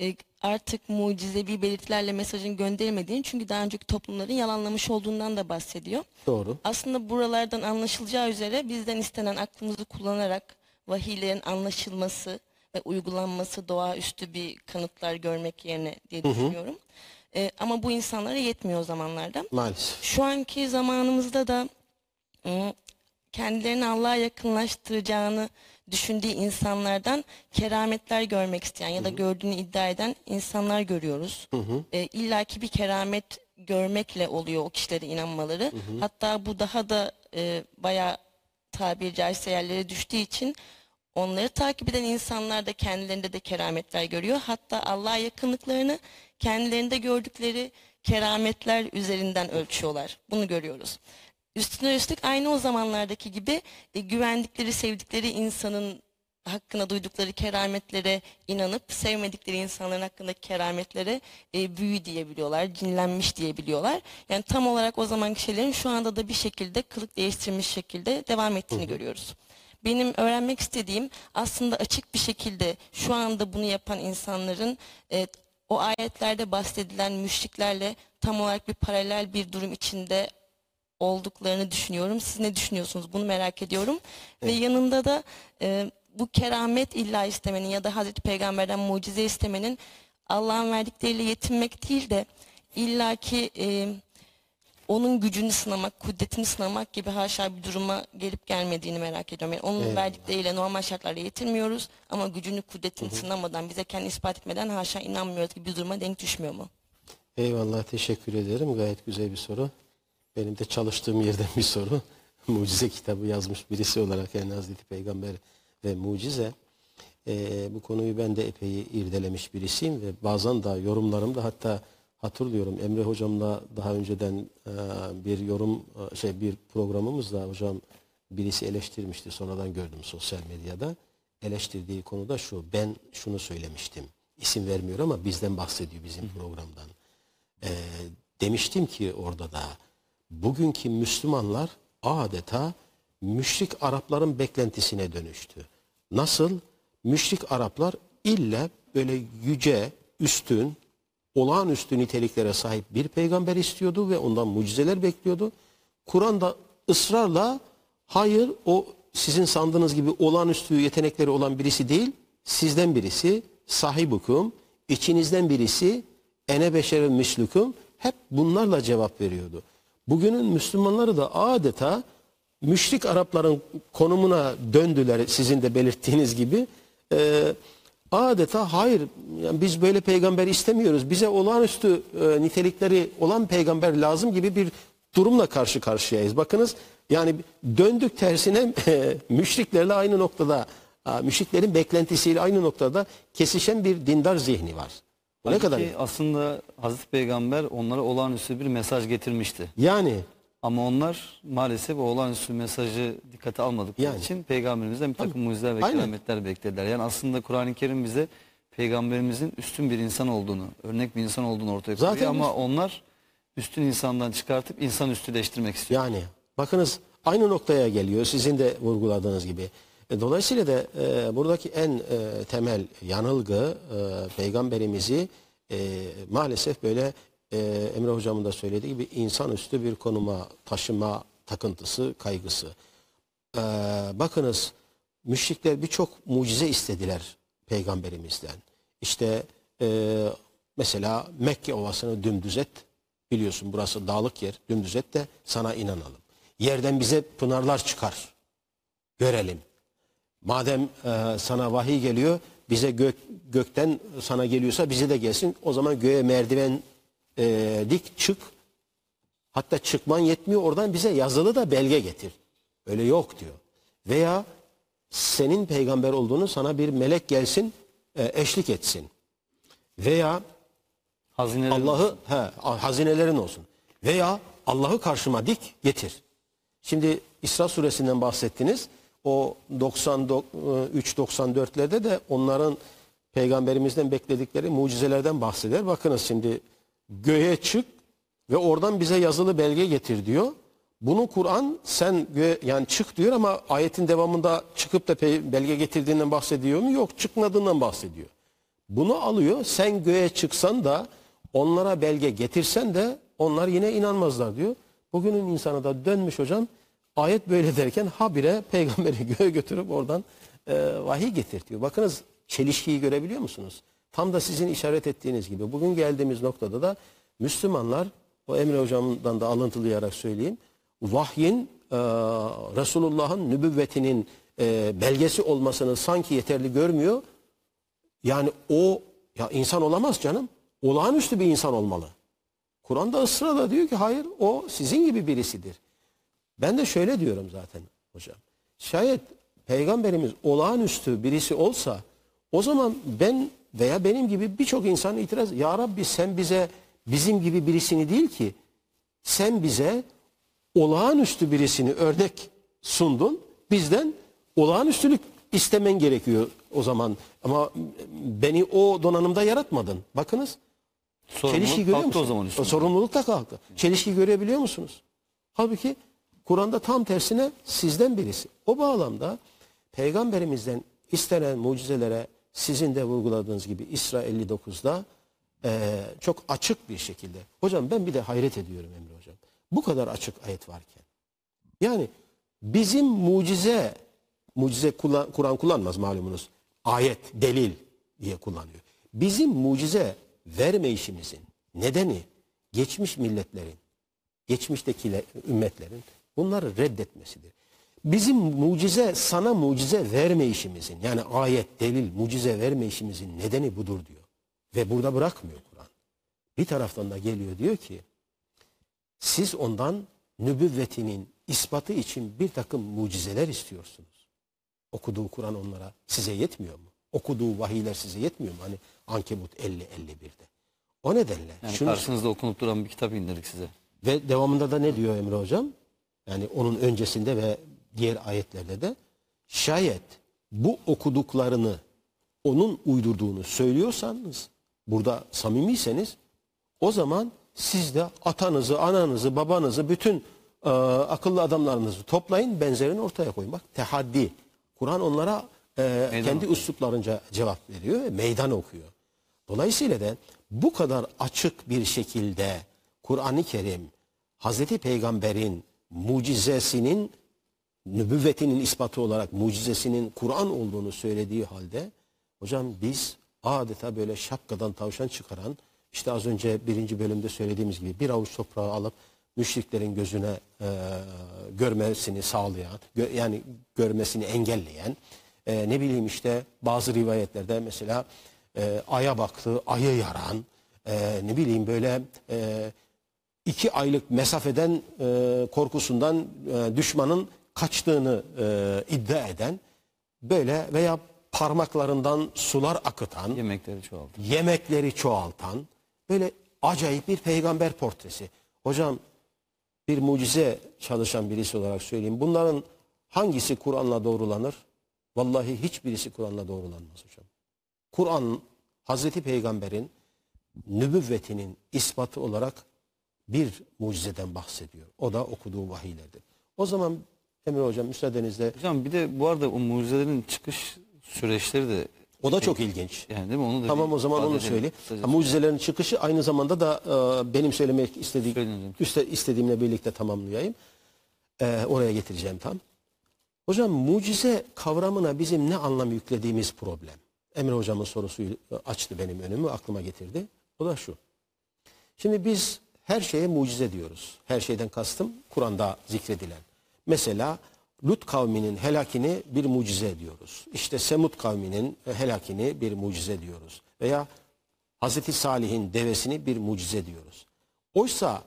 e, artık mucizevi belirtilerle mesajın gönderilmediğini çünkü daha önceki toplumların yalanlamış olduğundan da bahsediyor. Doğru. Aslında buralardan anlaşılacağı üzere bizden istenen aklımızı kullanarak vahiylerin anlaşılması ve uygulanması doğaüstü bir kanıtlar görmek yerine diye düşünüyorum. Ee, ama bu insanlara yetmiyor o zamanlarda. Maalesef. Şu anki zamanımızda da ım, kendilerini Allah'a yakınlaştıracağını düşündüğü insanlardan kerametler görmek isteyen ya da gördüğünü iddia eden insanlar görüyoruz. E, İlla ki bir keramet görmekle oluyor o kişilere inanmaları. Hatta bu daha da e, bayağı tabiri caizse yerlere düştüğü için onları takip eden insanlar da kendilerinde de kerametler görüyor. Hatta Allah'a yakınlıklarını kendilerinde gördükleri kerametler üzerinden ölçüyorlar. Bunu görüyoruz. Üstüne üstlük aynı o zamanlardaki gibi e, güvendikleri, sevdikleri insanın hakkında duydukları kerametlere inanıp sevmedikleri insanların hakkındaki kerametlere e, büyü diyebiliyorlar, cinlenmiş diyebiliyorlar. Yani tam olarak o zamanki şeylerin şu anda da bir şekilde kılık değiştirmiş şekilde devam ettiğini görüyoruz. Benim öğrenmek istediğim aslında açık bir şekilde şu anda bunu yapan insanların e, o ayetlerde bahsedilen müşriklerle tam olarak bir paralel bir durum içinde olduklarını düşünüyorum. Siz ne düşünüyorsunuz? Bunu merak ediyorum. Ve yanında da e, bu keramet illa istemenin ya da Hazreti Peygamber'den mucize istemenin Allah'ın verdikleriyle yetinmek değil de illaki e, onun gücünü sınamak, kudretini sınamak gibi haşa bir duruma gelip gelmediğini merak ediyorum. Yani onun verdikleriyle normal şartlarda yetinmiyoruz ama gücünü, kudretini sınamadan, bize kendi ispat etmeden haşa inanmıyoruz gibi bir duruma denk düşmüyor mu? Eyvallah teşekkür ederim. Gayet güzel bir soru. Benim de çalıştığım yerden bir soru. Mucize kitabı yazmış birisi olarak yani Hazreti Peygamber ve mucize. Ee, bu konuyu ben de epey irdelemiş birisiyim ve bazen de yorumlarımda hatta hatırlıyorum Emre hocamla daha önceden e, bir yorum e, şey bir programımızda hocam birisi eleştirmişti sonradan gördüm sosyal medyada eleştirdiği konuda şu ben şunu söylemiştim isim vermiyor ama bizden bahsediyor bizim programdan Ee, demiştim ki orada da bugünkü Müslümanlar adeta müşrik Arapların beklentisine dönüştü. Nasıl? Müşrik Araplar illa böyle yüce, üstün, olağanüstü niteliklere sahip bir peygamber istiyordu ve ondan mucizeler bekliyordu. Kur'an'da ısrarla hayır o sizin sandığınız gibi olağanüstü yetenekleri olan birisi değil, sizden birisi, sahibukum, içinizden birisi, ene beşerel mislukum hep bunlarla cevap veriyordu. Bugünün Müslümanları da adeta müşrik Arapların konumuna döndüler sizin de belirttiğiniz gibi. Ee, adeta hayır yani biz böyle peygamber istemiyoruz. Bize olağanüstü e, nitelikleri olan peygamber lazım gibi bir durumla karşı karşıyayız. Bakınız yani döndük tersine e, müşriklerle aynı noktada, e, müşriklerin beklentisiyle aynı noktada kesişen bir dindar zihni var. Bu ne kadar? Aslında Hazreti Peygamber onlara olağanüstü bir mesaj getirmişti. Yani Ama onlar maalesef o olağanüstü mesajı dikkate almadıkları Yani. için peygamberimizden bir takım mucizeler ve Aynen. kerametler beklediler. Yani aslında Kur'an-ı Kerim bize peygamberimizin üstün bir insan olduğunu, örnek bir insan olduğunu ortaya koyuyor Zaten ama onlar üstün insandan çıkartıp insan üstüleştirmek istiyor. Yani bakınız aynı noktaya geliyor sizin de vurguladığınız gibi. E, Dolayısıyla da e, buradaki en e, temel yanılgı e, peygamberimizi e, maalesef böyle e, Emre hocamın da söylediği gibi insanüstü bir konuma taşıma takıntısı, kaygısı. E, bakınız müşrikler birçok mucize istediler peygamberimizden. İşte e, mesela Mekke ovasını dümdüz et. Biliyorsun burası dağlık yer. Dümdüz et de sana inanalım. Yerden bize pınarlar çıkar. Görelim. Madem e, sana vahiy geliyor, bize gök, gökten sana geliyorsa bize de gelsin. O zaman göğe merdiven e, dik çık. Hatta çıkman yetmiyor oradan bize yazılı da belge getir. Öyle yok diyor. Veya senin peygamber olduğunu sana bir melek gelsin e, eşlik etsin. Veya Hazineler Allah'ı he, hazinelerin olsun. Veya Allah'ı karşıma dik getir. Şimdi İsra suresinden bahsettiniz. O 93-94'lerde de onların peygamberimizden bekledikleri mucizelerden bahseder. Bakınız şimdi göğe çık ve oradan bize yazılı belge getir diyor. Bunu Kur'an sen göğe, yani çık diyor ama ayetin devamında çıkıp da belge getirdiğinden bahsediyor mu? Yok çıkmadığından bahsediyor. Bunu alıyor sen göğe çıksan da onlara belge getirsen de onlar yine inanmazlar diyor. Bugünün insanı da dönmüş hocam ayet böyle derken habire peygamberi göğe götürüp oradan e, vahiy getirtiyor. Bakınız çelişkiyi görebiliyor musunuz? Tam da sizin işaret ettiğiniz gibi bugün geldiğimiz noktada da Müslümanlar o Emre hocamdan da alıntılayarak söyleyeyim vahyin e, Resulullah'ın nübüvvetinin e, belgesi olmasını sanki yeterli görmüyor. Yani o ya insan olamaz canım. Olağanüstü bir insan olmalı. Kur'an'da ısrarla diyor ki hayır o sizin gibi birisidir. Ben de şöyle diyorum zaten hocam. Şayet peygamberimiz olağanüstü birisi olsa o zaman ben veya benim gibi birçok insan itiraz ya Rabbi sen bize bizim gibi birisini değil ki sen bize olağanüstü birisini örnek sundun. Bizden olağanüstülük istemen gerekiyor o zaman. Ama beni o donanımda yaratmadın. Bakınız Sorumluluk çelişki görüyor musunuz? o zaman üstüne. sorumluluk da kalktı. Çelişki görebiliyor musunuz? Halbuki Kur'an'da tam tersine sizden birisi. O bağlamda peygamberimizden istenen mucizelere sizin de vurguladığınız gibi İsra 59'da eee, çok açık bir şekilde. Hocam ben bir de hayret ediyorum Emre Hocam. Bu kadar açık ayet varken. Yani bizim mucize, mucize kullan- Kur'an kullanmaz malumunuz. Ayet, delil diye kullanıyor. Bizim mucize verme işimizin nedeni geçmiş milletlerin, geçmişteki le- ümmetlerin bunları reddetmesidir. Bizim mucize, sana mucize verme işimizin yani ayet, delil, mucize verme işimizin nedeni budur diyor. Ve burada bırakmıyor Kur'an. Bir taraftan da geliyor diyor ki siz ondan nübüvvetinin ispatı için bir takım mucizeler istiyorsunuz. Okuduğu Kur'an onlara size yetmiyor mu? okuduğu vahiyler size yetmiyor mu? Hani Ankebut 50-51'de. O nedenle Yani şunu karşınızda okunup duran bir kitap indirdik size. ve devamında da ne diyor Emre Hocam? Yani onun öncesinde ve diğer ayetlerde de şayet bu okuduklarını onun uydurduğunu söylüyorsanız, burada samimiyseniz o zaman siz de atanızı, ananızı, babanızı, bütün e, akıllı adamlarınızı toplayın, benzerini ortaya koyun. Bak tehaddi. Kur'an onlara e, kendi üsluplarınca cevap veriyor ve meydan okuyor. Dolayısıyla da bu kadar açık bir şekilde Kur'an-ı Kerim Hazreti Peygamber'in mucizesinin nübüvvetinin ispatı olarak mucizesinin Kur'an olduğunu söylediği halde hocam biz adeta böyle şapkadan tavşan çıkaran işte az önce birinci bölümde söylediğimiz gibi bir avuç toprağı alıp müşriklerin gözüne e, görmesini sağlayan gö- yani görmesini engelleyen e, ne bileyim işte bazı rivayetlerde mesela e, aya baktı ayı yaran e, ne bileyim böyle e, iki aylık mesafeden e, korkusundan e, düşmanın kaçtığını e, iddia eden böyle veya parmaklarından sular akıtan Yemekleri çoğaldı. yemekleri çoğaltan böyle acayip bir peygamber portresi. Hocam bir mucize çalışan birisi olarak söyleyeyim. Bunların hangisi Kur'an'la doğrulanır? Vallahi hiçbirisi Kur'an'la doğrulanmaz hocam. Kur'an Hazreti Peygamber'in nübüvvetinin ispatı olarak bir mucizeden bahsediyor. O da okuduğu vahiylerdir. O zaman Emre Hocam müsaadenizle Hocam bir de bu arada o mucizelerin çıkış süreçleri de o da çok ilginç. yani değil mi? Onu da Tamam o zaman onu söyle. Mucizelerin çıkışı aynı zamanda da e, benim söylemek istediğim, üste, istediğimle birlikte tamamlayayım. E, oraya getireceğim tam. Hocam mucize kavramına bizim ne anlam yüklediğimiz problem. Emre hocamın sorusu açtı benim önümü, aklıma getirdi. O da şu. Şimdi biz her şeye mucize diyoruz. Her şeyden kastım Kur'an'da zikredilen. Mesela Lut kavminin helakini bir mucize diyoruz. İşte Semud kavminin helakini bir mucize diyoruz. Veya Hazreti Salih'in devesini bir mucize diyoruz. Oysa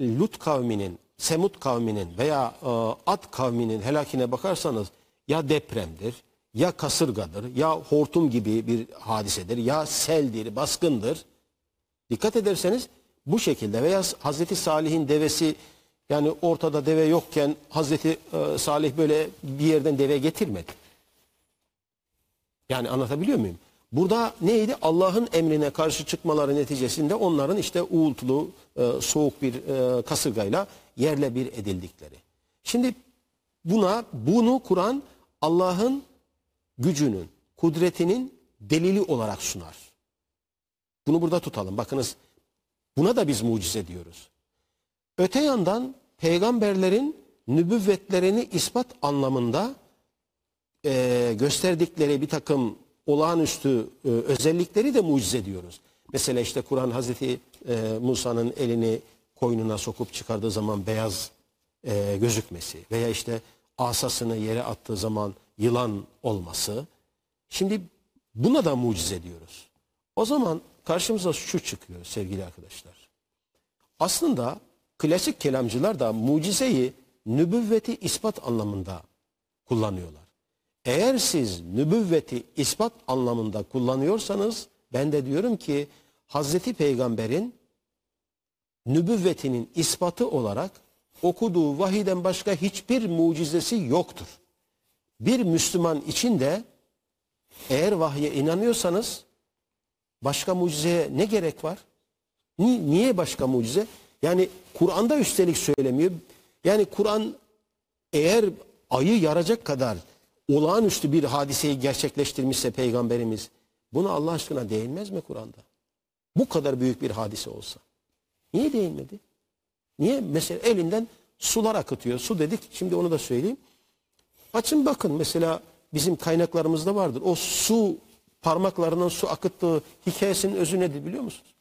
Lut kavminin, Semud kavminin veya e, Ad kavminin helakine bakarsanız ya depremdir, ya kasırgadır, ya hortum gibi bir hadisedir, ya seldir, baskındır. Dikkat ederseniz bu şekilde veya Hazreti Salih'in devesi yani ortada deve yokken Hazreti e, Salih böyle bir yerden deve getirmedi. Yani anlatabiliyor muyum? Burada neydi? Allah'ın emrine karşı çıkmaları neticesinde onların işte uğultulu, e, soğuk bir e, kasırgayla yerle bir edildikleri. Şimdi buna bunu Kur'an Allah'ın gücünün, kudretinin delili olarak sunar. Bunu burada tutalım. Bakınız buna da biz mucize diyoruz. Öte yandan peygamberlerin nübüvvetlerini ispat anlamında e, gösterdikleri bir takım olağanüstü e, özellikleri de mucize diyoruz. Mesela işte Kur'an Hazreti e, Musa'nın elini koynuna sokup çıkardığı zaman beyaz e, gözükmesi veya işte asasını yere attığı zaman yılan olması. Şimdi buna da mucize diyoruz. O zaman karşımıza şu çıkıyor sevgili arkadaşlar. Aslında klasik kelamcılar da mucizeyi nübüvveti ispat anlamında kullanıyorlar. Eğer siz nübüvveti ispat anlamında kullanıyorsanız ben de diyorum ki Hazreti Peygamber'in nübüvvetinin ispatı olarak okuduğu vahiden başka hiçbir mucizesi yoktur. Bir Müslüman için de eğer vahye inanıyorsanız başka mucizeye ne gerek var? Ni- Niye başka mucize? Yani Kur'an'da üstelik söylemiyor. Yani Kur'an eğer ayı yaracak kadar olağanüstü bir hadiseyi gerçekleştirmişse peygamberimiz bunu Allah aşkına değinmez mi Kur'an'da? Bu kadar büyük bir hadise olsa. Niye değinmedi? Niye? Mesela elinden sular akıtıyor. Su dedik şimdi onu da söyleyeyim. Açın bakın mesela bizim kaynaklarımızda vardır. O su parmaklarından su akıttığı hikayesinin özü nedir biliyor musunuz?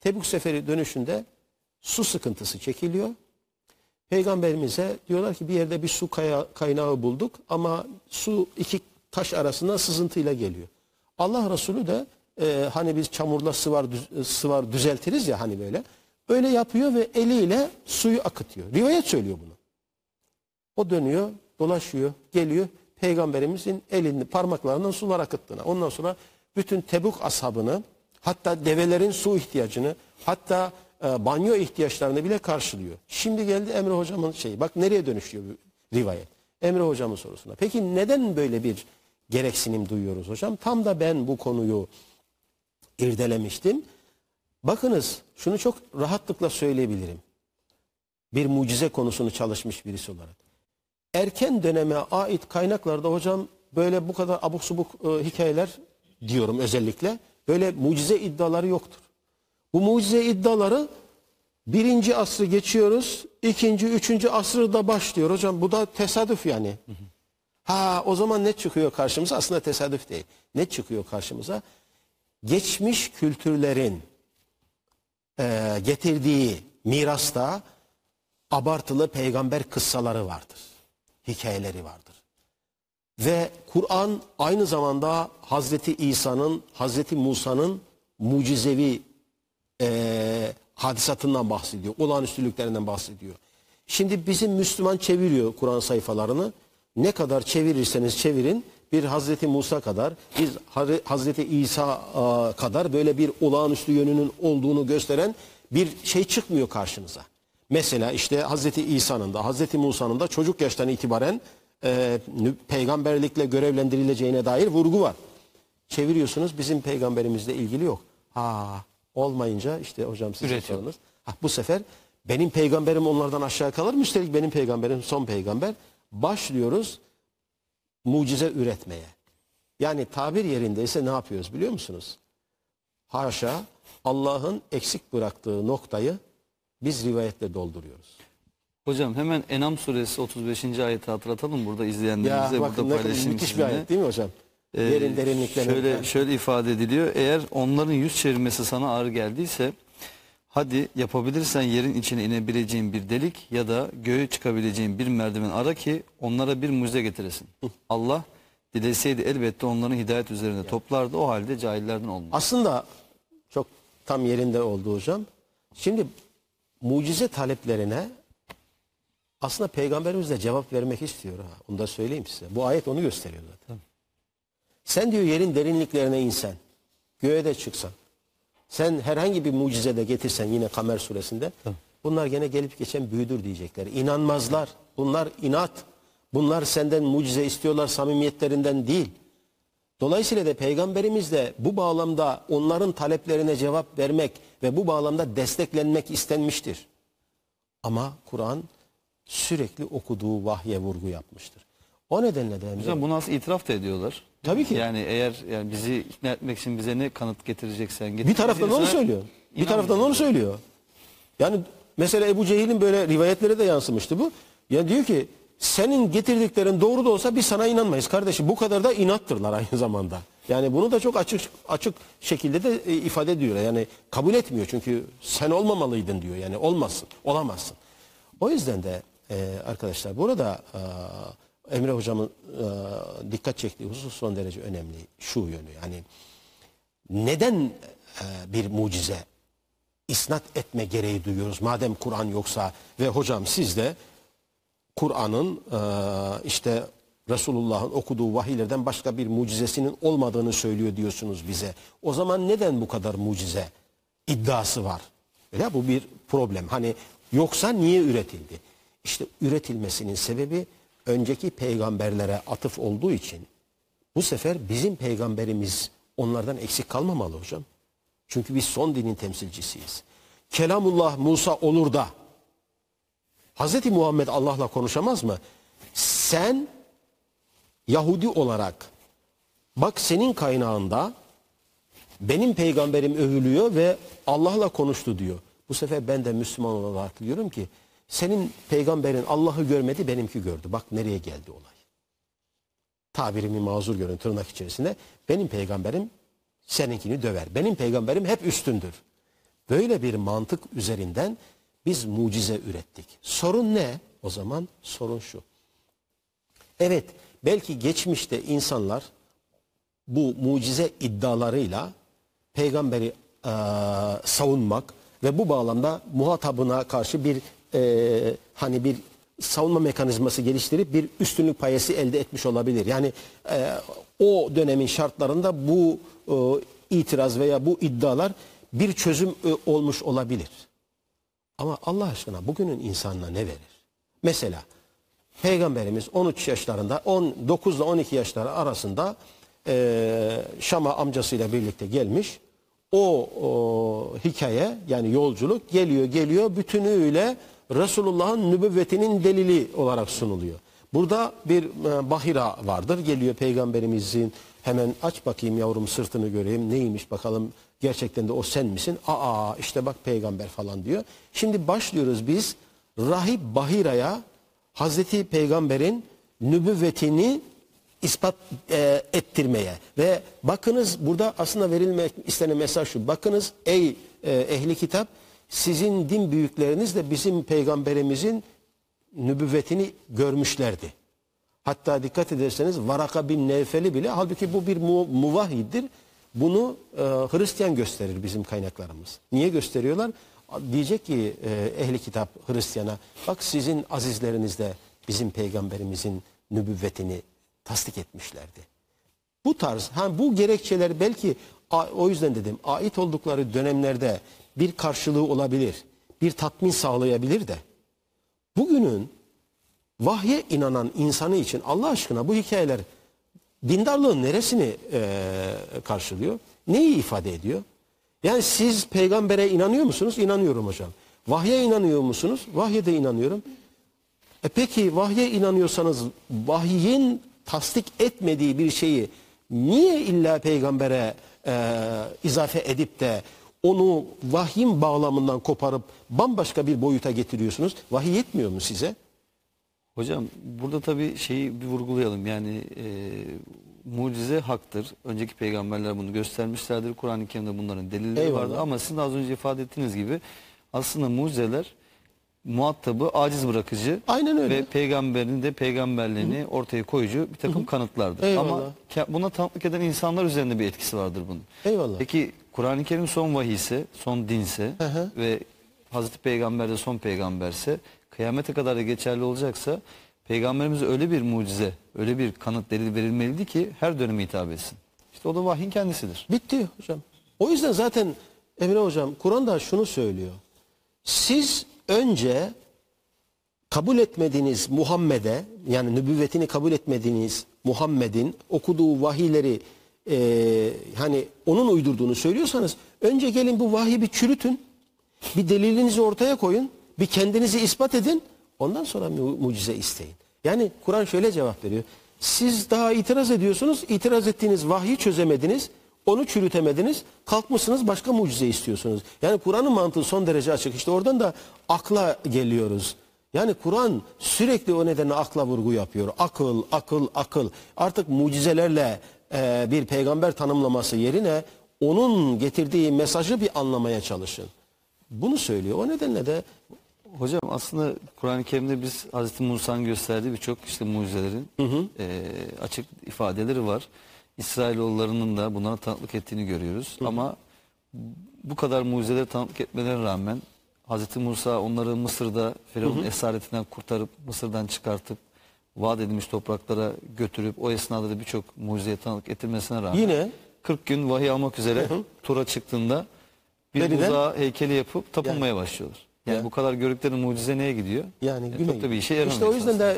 Tebük seferi dönüşünde su sıkıntısı çekiliyor. Peygamberimize diyorlar ki bir yerde bir su kaynağı bulduk ama su iki taş arasından sızıntıyla geliyor. Allah Resulü de e, hani biz çamurla sıvar, düz- sıvar düzeltiriz ya hani böyle. Öyle yapıyor ve eliyle suyu akıtıyor. Rivayet söylüyor bunu. O dönüyor, dolaşıyor, geliyor. peygamberimizin elini parmaklarından sular akıttığına. Ondan sonra bütün Tebuk ashabını hatta develerin su ihtiyacını hatta e, banyo ihtiyaçlarını bile karşılıyor. Şimdi geldi Emre hocamın şeyi. Bak nereye dönüşüyor bu rivayet. Emre hocamın sorusuna. Peki neden böyle bir gereksinim duyuyoruz hocam? Tam da ben bu konuyu irdelemiştim. Bakınız şunu çok rahatlıkla söyleyebilirim. Bir mucize konusunu çalışmış birisi olarak. Erken döneme ait kaynaklarda hocam böyle bu kadar abuk subuk e, hikayeler diyorum özellikle. Böyle mucize iddiaları yoktur. Bu mucize iddiaları birinci asrı geçiyoruz, ikinci, üçüncü asrı da başlıyor. Hocam bu da tesadüf yani. Ha o zaman ne çıkıyor karşımıza? Aslında tesadüf değil. Ne çıkıyor karşımıza? Geçmiş kültürlerin e, getirdiği mirasta abartılı peygamber kıssaları vardır. Hikayeleri vardır. Ve Kur'an aynı zamanda Hazreti İsa'nın, Hazreti Musa'nın mucizevi e, hadisatından bahsediyor. Olağanüstülüklerinden bahsediyor. Şimdi bizim Müslüman çeviriyor Kur'an sayfalarını. Ne kadar çevirirseniz çevirin bir Hazreti Musa kadar, Har- Hazreti İsa kadar böyle bir olağanüstü yönünün olduğunu gösteren bir şey çıkmıyor karşınıza. Mesela işte Hazreti İsa'nın da Hazreti Musa'nın da çocuk yaştan itibaren e, peygamberlikle görevlendirileceğine dair vurgu var. Çeviriyorsunuz bizim peygamberimizle ilgili yok. Ha olmayınca işte hocam sizin Üretiyor. sorunuz. Ha, bu sefer benim peygamberim onlardan aşağı kalır mı? Üstelik benim peygamberim son peygamber. Başlıyoruz mucize üretmeye. Yani tabir yerindeyse ne yapıyoruz biliyor musunuz? Haşa Allah'ın eksik bıraktığı noktayı biz rivayetle dolduruyoruz. Hocam hemen Enam suresi 35. ayeti hatırlatalım burada izleyenlerimize Ya burada bakın ne kadar paylaşayım müthiş bir ayet değil mi hocam? Ee, Yerin derinliklerine. Şöyle, şöyle ifade ediliyor. Eğer onların yüz çevirmesi sana ağır geldiyse hadi yapabilirsen yerin içine inebileceğin bir delik ya da göğe çıkabileceğin bir merdiven ara ki onlara bir mucize getiresin. Allah dileseydi elbette onların hidayet üzerine toplardı. O halde cahillerden olmaz. Aslında çok tam yerinde oldu hocam. Şimdi mucize taleplerine aslında peygamberimiz de cevap vermek istiyor. Ha. Onu da söyleyeyim size. Bu ayet onu gösteriyor zaten. Sen diyor yerin derinliklerine insen, göğe de çıksan, sen herhangi bir mucize de getirsen yine Kamer suresinde, bunlar gene gelip geçen büyüdür diyecekler. İnanmazlar. Bunlar inat. Bunlar senden mucize istiyorlar samimiyetlerinden değil. Dolayısıyla da peygamberimiz de bu bağlamda onların taleplerine cevap vermek ve bu bağlamda desteklenmek istenmiştir. Ama Kur'an sürekli okuduğu vahye vurgu yapmıştır. O nedenle de Hocam bunu aslında itiraf da ediyorlar. Tabii ki. Yani eğer yani bizi ikna etmek için bize ne kanıt getireceksen getir. bir taraftan onu söylüyor. Bir taraftan onu söylüyor. Yani mesela Ebu Cehil'in böyle rivayetlere de yansımıştı bu. Ya diyor ki senin getirdiklerin doğru da olsa biz sana inanmayız kardeşim. Bu kadar da inattırlar aynı zamanda. Yani bunu da çok açık açık şekilde de e, ifade ediyor. Yani kabul etmiyor çünkü sen olmamalıydın diyor. Yani olmazsın, olamazsın. O yüzden de e, arkadaşlar burada e, Emre hocamın e, dikkat çektiği husus son derece önemli. Şu yönü yani neden e, bir mucize isnat etme gereği duyuyoruz madem Kur'an yoksa ve hocam siz de Kur'an'ın e, işte Resulullah'ın okuduğu vahiylerden başka bir mucizesinin olmadığını söylüyor diyorsunuz bize. O zaman neden bu kadar mucize iddiası var? Öyle bu bir problem. Hani yoksa niye üretildi? İşte üretilmesinin sebebi önceki peygamberlere atıf olduğu için bu sefer bizim peygamberimiz onlardan eksik kalmamalı hocam. Çünkü biz son dinin temsilcisiyiz. Kelamullah Musa olur da Hazreti Muhammed Allah'la konuşamaz mı? Sen Yahudi olarak bak senin kaynağında benim peygamberim övülüyor ve Allah'la konuştu diyor. Bu sefer ben de Müslüman olarak diyorum ki senin peygamberin Allah'ı görmedi benimki gördü. Bak nereye geldi olay. Tabirimi mazur görün tırnak içerisinde. Benim peygamberim seninkini döver. Benim peygamberim hep üstündür. Böyle bir mantık üzerinden biz mucize ürettik. Sorun ne? O zaman sorun şu. Evet belki geçmişte insanlar bu mucize iddialarıyla peygamberi eee, savunmak ve bu bağlamda muhatabına karşı bir eee, hani bir savunma mekanizması geliştirip bir üstünlük payesi elde etmiş olabilir. Yani e, o dönemin şartlarında bu e, itiraz veya bu iddialar bir çözüm e, olmuş olabilir. Ama Allah aşkına bugünün insanına ne verir? Mesela Peygamberimiz 13 yaşlarında 19 ile 12 yaşları arasında e, Şam'a amcasıyla birlikte gelmiş. O, o hikaye yani yolculuk geliyor geliyor bütünüyle Resulullah'ın nübüvvetinin delili olarak sunuluyor. Burada bir e, bahira vardır. Geliyor peygamberimizin hemen aç bakayım yavrum sırtını göreyim neymiş bakalım gerçekten de o sen misin? Aa işte bak peygamber falan diyor. Şimdi başlıyoruz biz rahip Bahira'ya Hazreti Peygamber'in nübüvvetini ispat e, ettirmeye ve bakınız burada aslında verilmek istenen mesaj şu. Bakınız ey e, ehli kitap sizin din büyükleriniz de bizim peygamberimizin nübüvvetini görmüşlerdi. Hatta dikkat ederseniz Varaka bin Nevfel'i bile halbuki bu bir mu, muvahhiddir. Bunu e, Hristiyan gösterir bizim kaynaklarımız. Niye gösteriyorlar? Diyecek ki e, ehli kitap Hristiyana bak sizin azizleriniz de bizim peygamberimizin nübüvvetini tasdik etmişlerdi. Bu tarz, ha bu gerekçeler belki o yüzden dedim ait oldukları dönemlerde bir karşılığı olabilir, bir tatmin sağlayabilir de bugünün vahye inanan insanı için Allah aşkına bu hikayeler dindarlığın neresini eee, karşılıyor? Neyi ifade ediyor? Yani siz peygambere inanıyor musunuz? İnanıyorum hocam. Vahye inanıyor musunuz? Vahye de inanıyorum. E peki vahye inanıyorsanız vahyin tasdik etmediği bir şeyi niye illa peygambere e, izafe edip de onu vahyin bağlamından koparıp bambaşka bir boyuta getiriyorsunuz? Vahiy yetmiyor mu size? Hocam burada tabii şeyi bir vurgulayalım. Yani e, mucize haktır. Önceki peygamberler bunu göstermişlerdir. Kur'an-ı Kerim'de bunların delilleri Eyvallah. vardır. Ama sizin az önce ifade ettiğiniz gibi aslında mucizeler muhatabı aciz bırakıcı Aynen öyle. ve peygamberin de peygamberliğini ortaya koyucu bir takım kanıtlardır. Eyvallah. Ama buna tanıklık eden insanlar üzerinde bir etkisi vardır bunun. Eyvallah. Peki Kur'an-ı Kerim son vahiyse, son dinse Hı hı. ve Hazreti Peygamber de son peygamberse kıyamete kadar da geçerli olacaksa peygamberimize öyle bir mucize, öyle bir kanıt delil verilmeliydi ki her döneme hitap etsin. İşte o da vahyin kendisidir. Bitti hocam. O yüzden zaten Emre hocam Kur'an'da şunu söylüyor. Siz önce kabul etmediğiniz Muhammed'e yani nübüvvetini kabul etmediğiniz Muhammed'in okuduğu vahiyleri e, hani onun uydurduğunu söylüyorsanız önce gelin bu vahiyi bir çürütün. Bir delilinizi ortaya koyun. Bir kendinizi ispat edin. Ondan sonra mu- mucize isteyin. Yani Kur'an şöyle cevap veriyor. Siz daha itiraz ediyorsunuz. İtiraz ettiğiniz vahyi çözemediniz. Onu çürütemediniz. Kalkmışsınız başka mucize istiyorsunuz. Yani Kur'an'ın mantığı son derece açık. İşte oradan da akla geliyoruz. Yani Kur'an sürekli o nedenle akla vurgu yapıyor. Akıl, akıl, akıl. Artık mucizelerle e, bir peygamber tanımlaması yerine onun getirdiği mesajı bir anlamaya çalışın. Bunu söylüyor. O nedenle de Hocam aslında Kur'an-ı Kerim'de biz Hazreti Musa'nın gösterdiği birçok işte mucizelerin eee, açık ifadeleri var. İsrailoğullarının da buna tanıklık ettiğini görüyoruz. Ama bu kadar mucizeleri tanıklık etmelerine rağmen Hazreti Musa onları Mısır'da Firavun'un esaretinden kurtarıp Mısır'dan çıkartıp vaat edilmiş topraklara götürüp o esnada da birçok mucizeye tanıklık ettirmesine rağmen Yine 40 gün vahiy almak üzere tura çıktığında bir Veriden- buzağa heykeli yapıp tapınmaya başlıyorlar. Yani Ya. bu kadar gördükleri mucize neye gidiyor? Yani E, güne çok da bir işe yaramıyor. İşte o yüzden de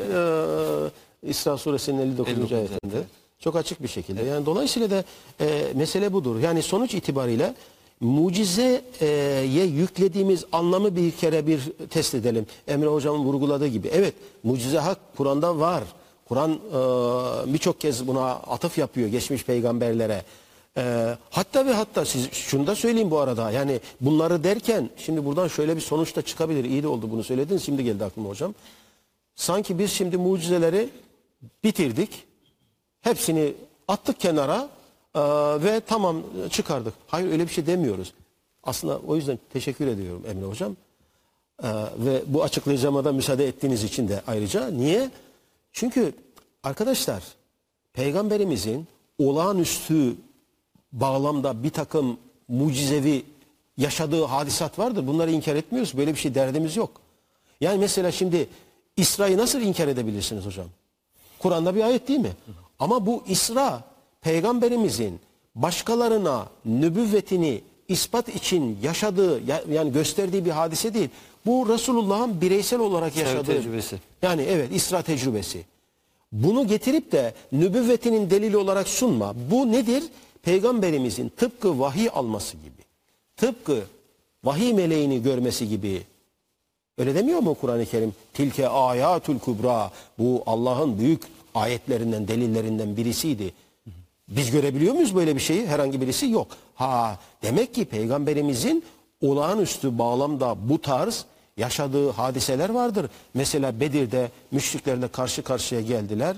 e, İsra suresinin 59. 59. ayetinde evet. çok açık bir şekilde. Yani dolayısıyla da e, mesele budur. Yani sonuç itibariyle mucizeye yüklediğimiz anlamı bir kere bir test edelim. Emre hocamın vurguladığı gibi. Evet mucize hak Kur'an'da var. Kur'an e, birçok kez buna atıf yapıyor geçmiş peygamberlere. E, hatta ve hatta siz şunu da söyleyeyim bu arada. Yani bunları derken şimdi buradan şöyle bir sonuç da çıkabilir. İyi de oldu bunu söylediniz. Şimdi geldi aklıma hocam. Sanki biz şimdi mucizeleri bitirdik. Hepsini attık kenara e, ve tamam çıkardık. Hayır öyle bir şey demiyoruz. Aslında o yüzden teşekkür ediyorum Emre Hocam. E, ve bu açıklayacağıma da müsaade ettiğiniz için de ayrıca. Niye? Çünkü arkadaşlar peygamberimizin olağanüstü bağlamda bir takım mucizevi yaşadığı hadisat vardır. Bunları inkar etmiyoruz. Böyle bir şey derdimiz yok. Yani mesela şimdi İsra'yı nasıl inkar edebilirsiniz hocam? Kur'an'da bir ayet değil mi? Ama bu İsra peygamberimizin başkalarına nübüvvetini ispat için yaşadığı ya- yani gösterdiği bir hadise değil. Bu Resulullah'ın bireysel olarak yaşadığı tecrübesi. yani evet İsra tecrübesi. Bunu getirip de nübüvvetinin delili olarak sunma. Bu nedir? Peygamberimizin tıpkı vahiy alması gibi. Tıpkı vahiy meleğini görmesi gibi. Öyle demiyor mu Kur'an-ı Kerim? Tilke ayatul kubra. Bu Allah'ın büyük ayetlerinden, delillerinden birisiydi. Biz görebiliyor muyuz böyle bir şeyi? Herhangi birisi yok. Ha demek ki peygamberimizin olağanüstü bağlamda bu tarz yaşadığı hadiseler vardır. Mesela Bedir'de müşriklerle karşı karşıya geldiler.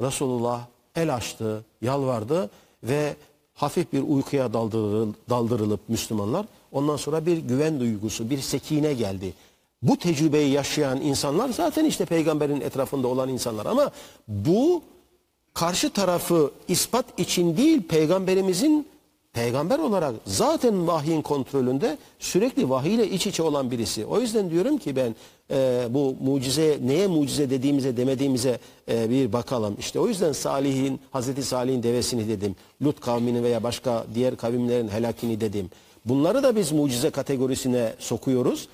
Resulullah el açtı, yalvardı ve hafif bir uykuya daldırıl- daldırılıp Müslümanlar ondan sonra bir güven duygusu, bir sekine geldi. Bu tecrübeyi yaşayan insanlar zaten işte peygamberin etrafında olan insanlar ama bu karşı tarafı ispat için değil peygamberimizin peygamber olarak zaten vahyin kontrolünde sürekli vahiy ile iç içe olan birisi. O yüzden diyorum ki ben e, bu mucize neye mucize dediğimize demediğimize e, bir bakalım. İşte o yüzden Salih'in Hazreti Salih'in devesini dedim. Lut kavmini veya başka diğer kavimlerin helakini dedim. Bunları da biz mucize kategorisine sokuyoruz.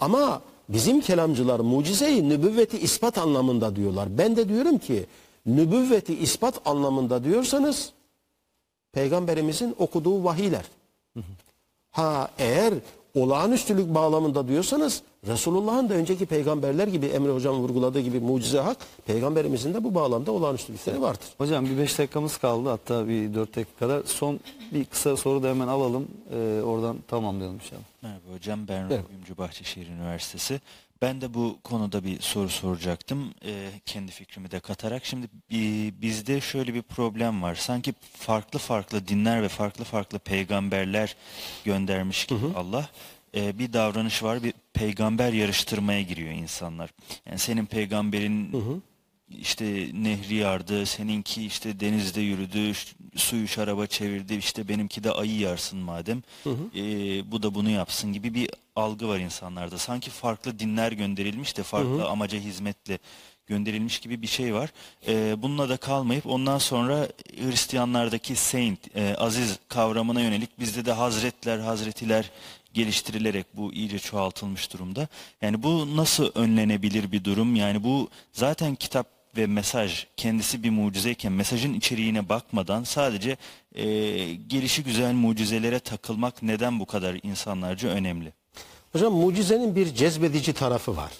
Ama bizim kelamcılar mucizeyi nübüvveti ispat anlamında diyorlar. Ben de diyorum ki nübüvveti ispat anlamında diyorsanız peygamberimizin okuduğu vahiyler. Ha eğer olağanüstülük bağlamında diyorsanız Resulullah'ın da önceki peygamberler gibi Emre Hocam vurguladığı gibi mucize hak peygamberimizin de bu bağlamda olağanüstülükleri vardır. Hocam bir 5 dakikamız kaldı hatta bir 4 dakika kadar. Son bir kısa soru da hemen alalım. Ee, oradan tamamlayalım inşallah. Merhaba hocam ben Evet. Rahimci Bahçeşehir Üniversitesi. Ben de bu konuda bir soru soracaktım. Ee, kendi fikrimi de katarak. Şimdi bi- bizde şöyle bir problem var. Sanki farklı farklı dinler ve farklı farklı peygamberler göndermiş gibi Allah. Ee, bir davranış var. Bir peygamber yarıştırmaya giriyor insanlar. Yani senin peygamberin işte nehri yardı, seninki işte denizde yürüdü, suyu şaraba çevirdi, işte benimki de ayı yarsın madem, ee, bu da bunu yapsın gibi bir algı var insanlarda. Sanki farklı dinler gönderilmiş de farklı amaca hizmetle gönderilmiş gibi bir şey var. Ee, bununla da kalmayıp ondan sonra Hristiyanlardaki saint, e, aziz kavramına yönelik bizde de hazretler, hazretiler geliştirilerek bu iyice çoğaltılmış durumda. Yani bu nasıl önlenebilir bir durum? Yani bu zaten kitap ve mesaj kendisi bir mucizeyken mesajın içeriğine bakmadan sadece e, gelişi güzel mucizelere takılmak neden bu kadar insanlarca önemli? Hocam mucizenin bir cezbedici tarafı var.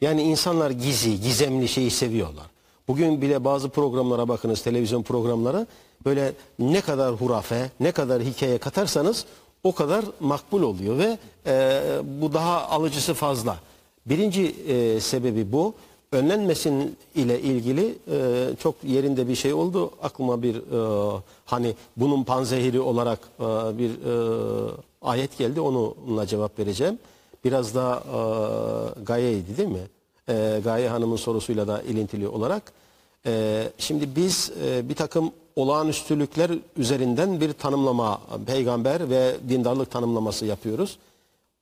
Yani insanlar gizi, gizemli şeyi seviyorlar. Bugün bile bazı programlara bakınız, televizyon programları böyle ne kadar hurafe, ne kadar hikaye katarsanız o kadar makbul oluyor ve e, bu daha alıcısı fazla. Birinci e, sebebi bu. Önlenmesin ile ilgili e, çok yerinde bir şey oldu. Aklıma bir e, hani bunun panzehiri olarak e, bir e, ayet geldi. Onunla cevap vereceğim. Biraz da e, Gaye'ydi değil mi? E, Gaye Hanım'ın sorusuyla da ilintili olarak. E, şimdi biz e, bir takım olağanüstülükler üzerinden bir tanımlama, peygamber ve dindarlık tanımlaması yapıyoruz.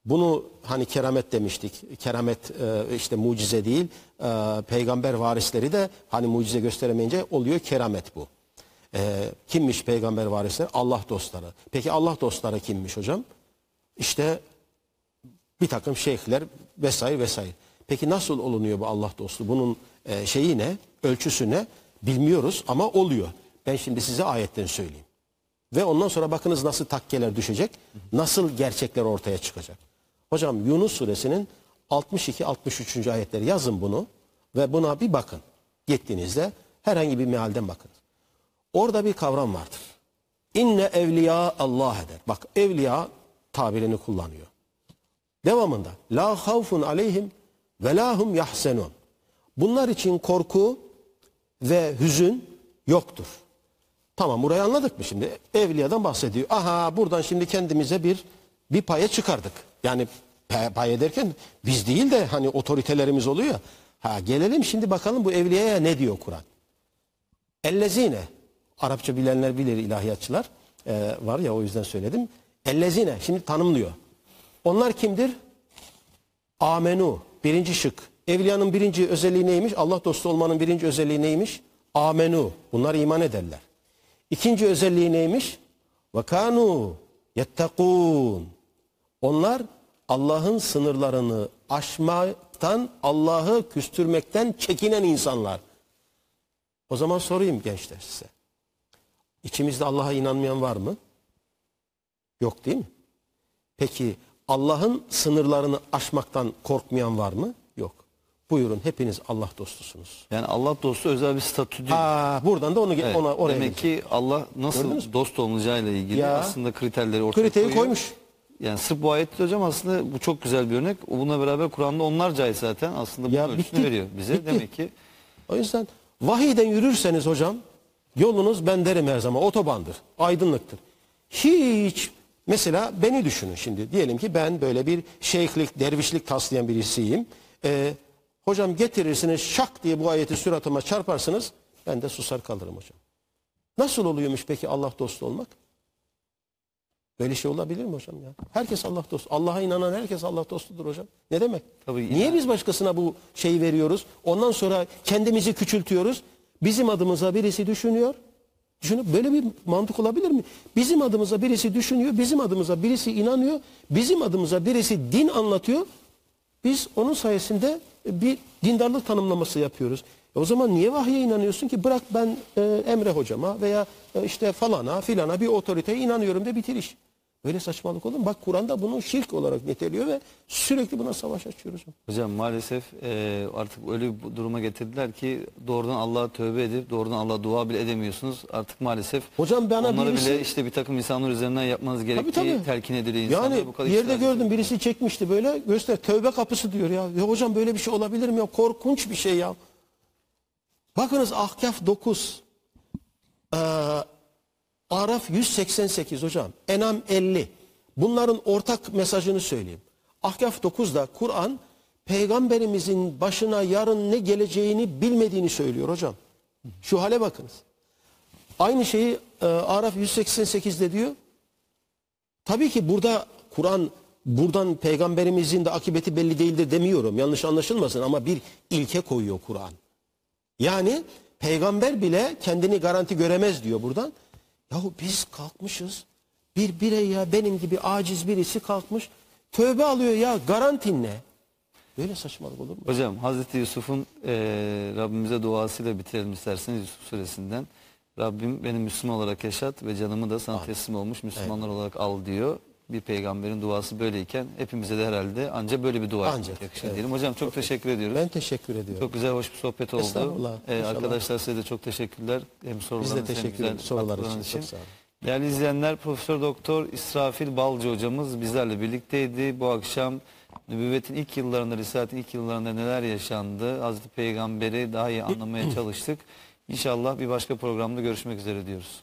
Bunu hani keramet demiştik. Keramet e, işte mucize değil. E, peygamber varisleri de hani mucize gösteremeyince oluyor keramet bu. E, kimmiş peygamber varisleri? Allah dostları. Peki Allah dostları kimmiş hocam? İşte bir takım şeyhler vesaire vesaire. Peki nasıl olunuyor bu Allah dostu? Bunun şeyi ne? Ölçüsü ne? Bilmiyoruz ama oluyor. Ben şimdi size ayetten söyleyeyim. Ve ondan sonra bakınız nasıl takkeler düşecek, nasıl gerçekler ortaya çıkacak. Hocam Yunus suresinin 62-63. ayetleri yazın bunu ve buna bir bakın. Gittiğinizde herhangi bir mealden bakın. Orada bir kavram vardır. İnne evliya Allah eder. Bak evliya tabirini kullanıyor. Devamında la havfun aleyhim ve lahum yahsenun. Bunlar için korku ve hüzün yoktur. Tamam burayı anladık mı şimdi? Evliyadan bahsediyor. Aha buradan şimdi kendimize bir bir paya çıkardık. Yani pay, ederken biz değil de hani otoritelerimiz oluyor. Ha gelelim şimdi bakalım bu evliyaya ne diyor Kur'an? Ellezine Arapça bilenler bilir ilahiyatçılar Ee, var ya o yüzden söyledim. Ellezine şimdi tanımlıyor. Onlar kimdir? Amenu birinci şık evliyanın birinci özelliği neymiş? Allah dostu olmanın birinci özelliği neymiş? Amenu. Bunlar iman ederler. İkinci özelliği neymiş? Ve kanu yettekûn. Onlar Allah'ın sınırlarını aşmaktan, Allah'ı küstürmekten çekinen insanlar. O zaman sorayım gençler size. İçimizde Allah'a inanmayan var mı? Yok değil mi? Peki Allah'ın sınırlarını aşmaktan korkmayan var mı? Yok. Buyurun hepiniz Allah dostusunuz. Yani Allah dostu özel bir statü değil. Ha, buradan da onu Evet, ona oraya Demek gelecek. ki Allah nasıl dost olunacağıyla ilgili Ya. aslında kriterleri ortaya Kriteri koyuyor. koymuş. Yani sırf bu ayette hocam aslında bu çok güzel bir örnek. Bununla beraber Kur'an'da onlarca ayet zaten aslında bunun Ya ölçüsünü bitti. veriyor bize. Bitti. Demek ki O yüzden vahiyden yürürseniz hocam yolunuz ben derim her zaman otobandır, aydınlıktır. Hiç mesela beni düşünün şimdi diyelim ki ben böyle bir şeyhlik, dervişlik taslayan birisiyim. Ee, hocam getirirsiniz şak diye bu ayeti suratıma çarparsınız ben de susar kalırım hocam. Nasıl oluyormuş peki Allah dostu olmak? Böyle şey olabilir mi hocam ya? Herkes Allah dostu. Allah'a inanan herkes Allah dostudur hocam. Ne demek? Tabii Niye biz başkasına bu şeyi veriyoruz? Ondan sonra kendimizi küçültüyoruz. Bizim adımıza birisi düşünüyor. Düşünüp böyle bir mantık olabilir mi? Bizim adımıza birisi düşünüyor, bizim adımıza birisi inanıyor, bizim adımıza birisi din anlatıyor. Biz onun sayesinde bir dindarlık tanımlaması yapıyoruz. E o zaman niye vahye inanıyorsun ki? Bırak ben e, Emre hocama veya e, işte falana filana bir otoriteye inanıyorum de bitir iş. Böyle saçmalık olur mu? Bak Kur'an'da bunu şirk olarak niteliyor ve sürekli buna savaş açıyoruz. hocam maalesef e, artık öyle bir duruma getirdiler ki doğrudan Allah'a tövbe edip doğrudan Allah'a dua bile edemiyorsunuz. Artık maalesef Hocam bana onları birisi- bile işte bir takım insanlar üzerinden yapmanız gerektiği tabii. telkin ediliyor insanlar. Yani Bu kadar yerde gördüm birisi çekmişti böyle göster tövbe kapısı diyor ya. Ya hocam böyle bir şey olabilir mi ya? Korkunç bir şey ya. Bakınız Ahkaf 9. Ee, Araf 188 hocam. Enam 50. Bunların ortak mesajını söyleyeyim. Ahkaf 9'da Kur'an peygamberimizin başına yarın ne geleceğini bilmediğini söylüyor hocam. Şu hale bakınız. Aynı şeyi e, Araf 188'de diyor. Tabii ki burada Kur'an buradan peygamberimizin de akıbeti belli değildir demiyorum. Yanlış anlaşılmasın ama bir ilke koyuyor Kur'an. Yani peygamber bile kendini garanti göremez diyor buradan. Yahu biz kalkmışız. Bir birey ya benim gibi aciz birisi kalkmış. Tövbe alıyor ya garantin ne? Böyle saçmalık olur mu? Hocam Hazreti Yusuf'un e, Rabbimize duasıyla bitirelim isterseniz Yusuf suresinden. Rabbim beni Müslüman olarak yaşat ve canımı da sana teslim olmuş Müslümanlar olarak al diyor. Bir peygamberin duası böyleyken hepimize de herhalde anca böyle bir dua Ancak, yakışır evet. diyelim. Hocam çok teşekkür ediyoruz. Ben teşekkür ediyorum. Çok güzel, hoş bir sohbet oldu. Estağfurullah, Ee, inşallah. arkadaşlar size de çok teşekkürler. Hem Biz sorularınız de hem teşekkür güzel ederiz sorular için. katkılarınız Çok sağ olun. Değerli izleyenler, Profesör Doktor İsrafil Balcı hocamız bizlerle birlikteydi. Bu akşam nübüvvetin ilk yıllarında, Risaletin ilk yıllarında neler yaşandı? Hazreti Peygamber'i daha iyi anlamaya çalıştık. İnşallah bir başka programda görüşmek üzere diyoruz.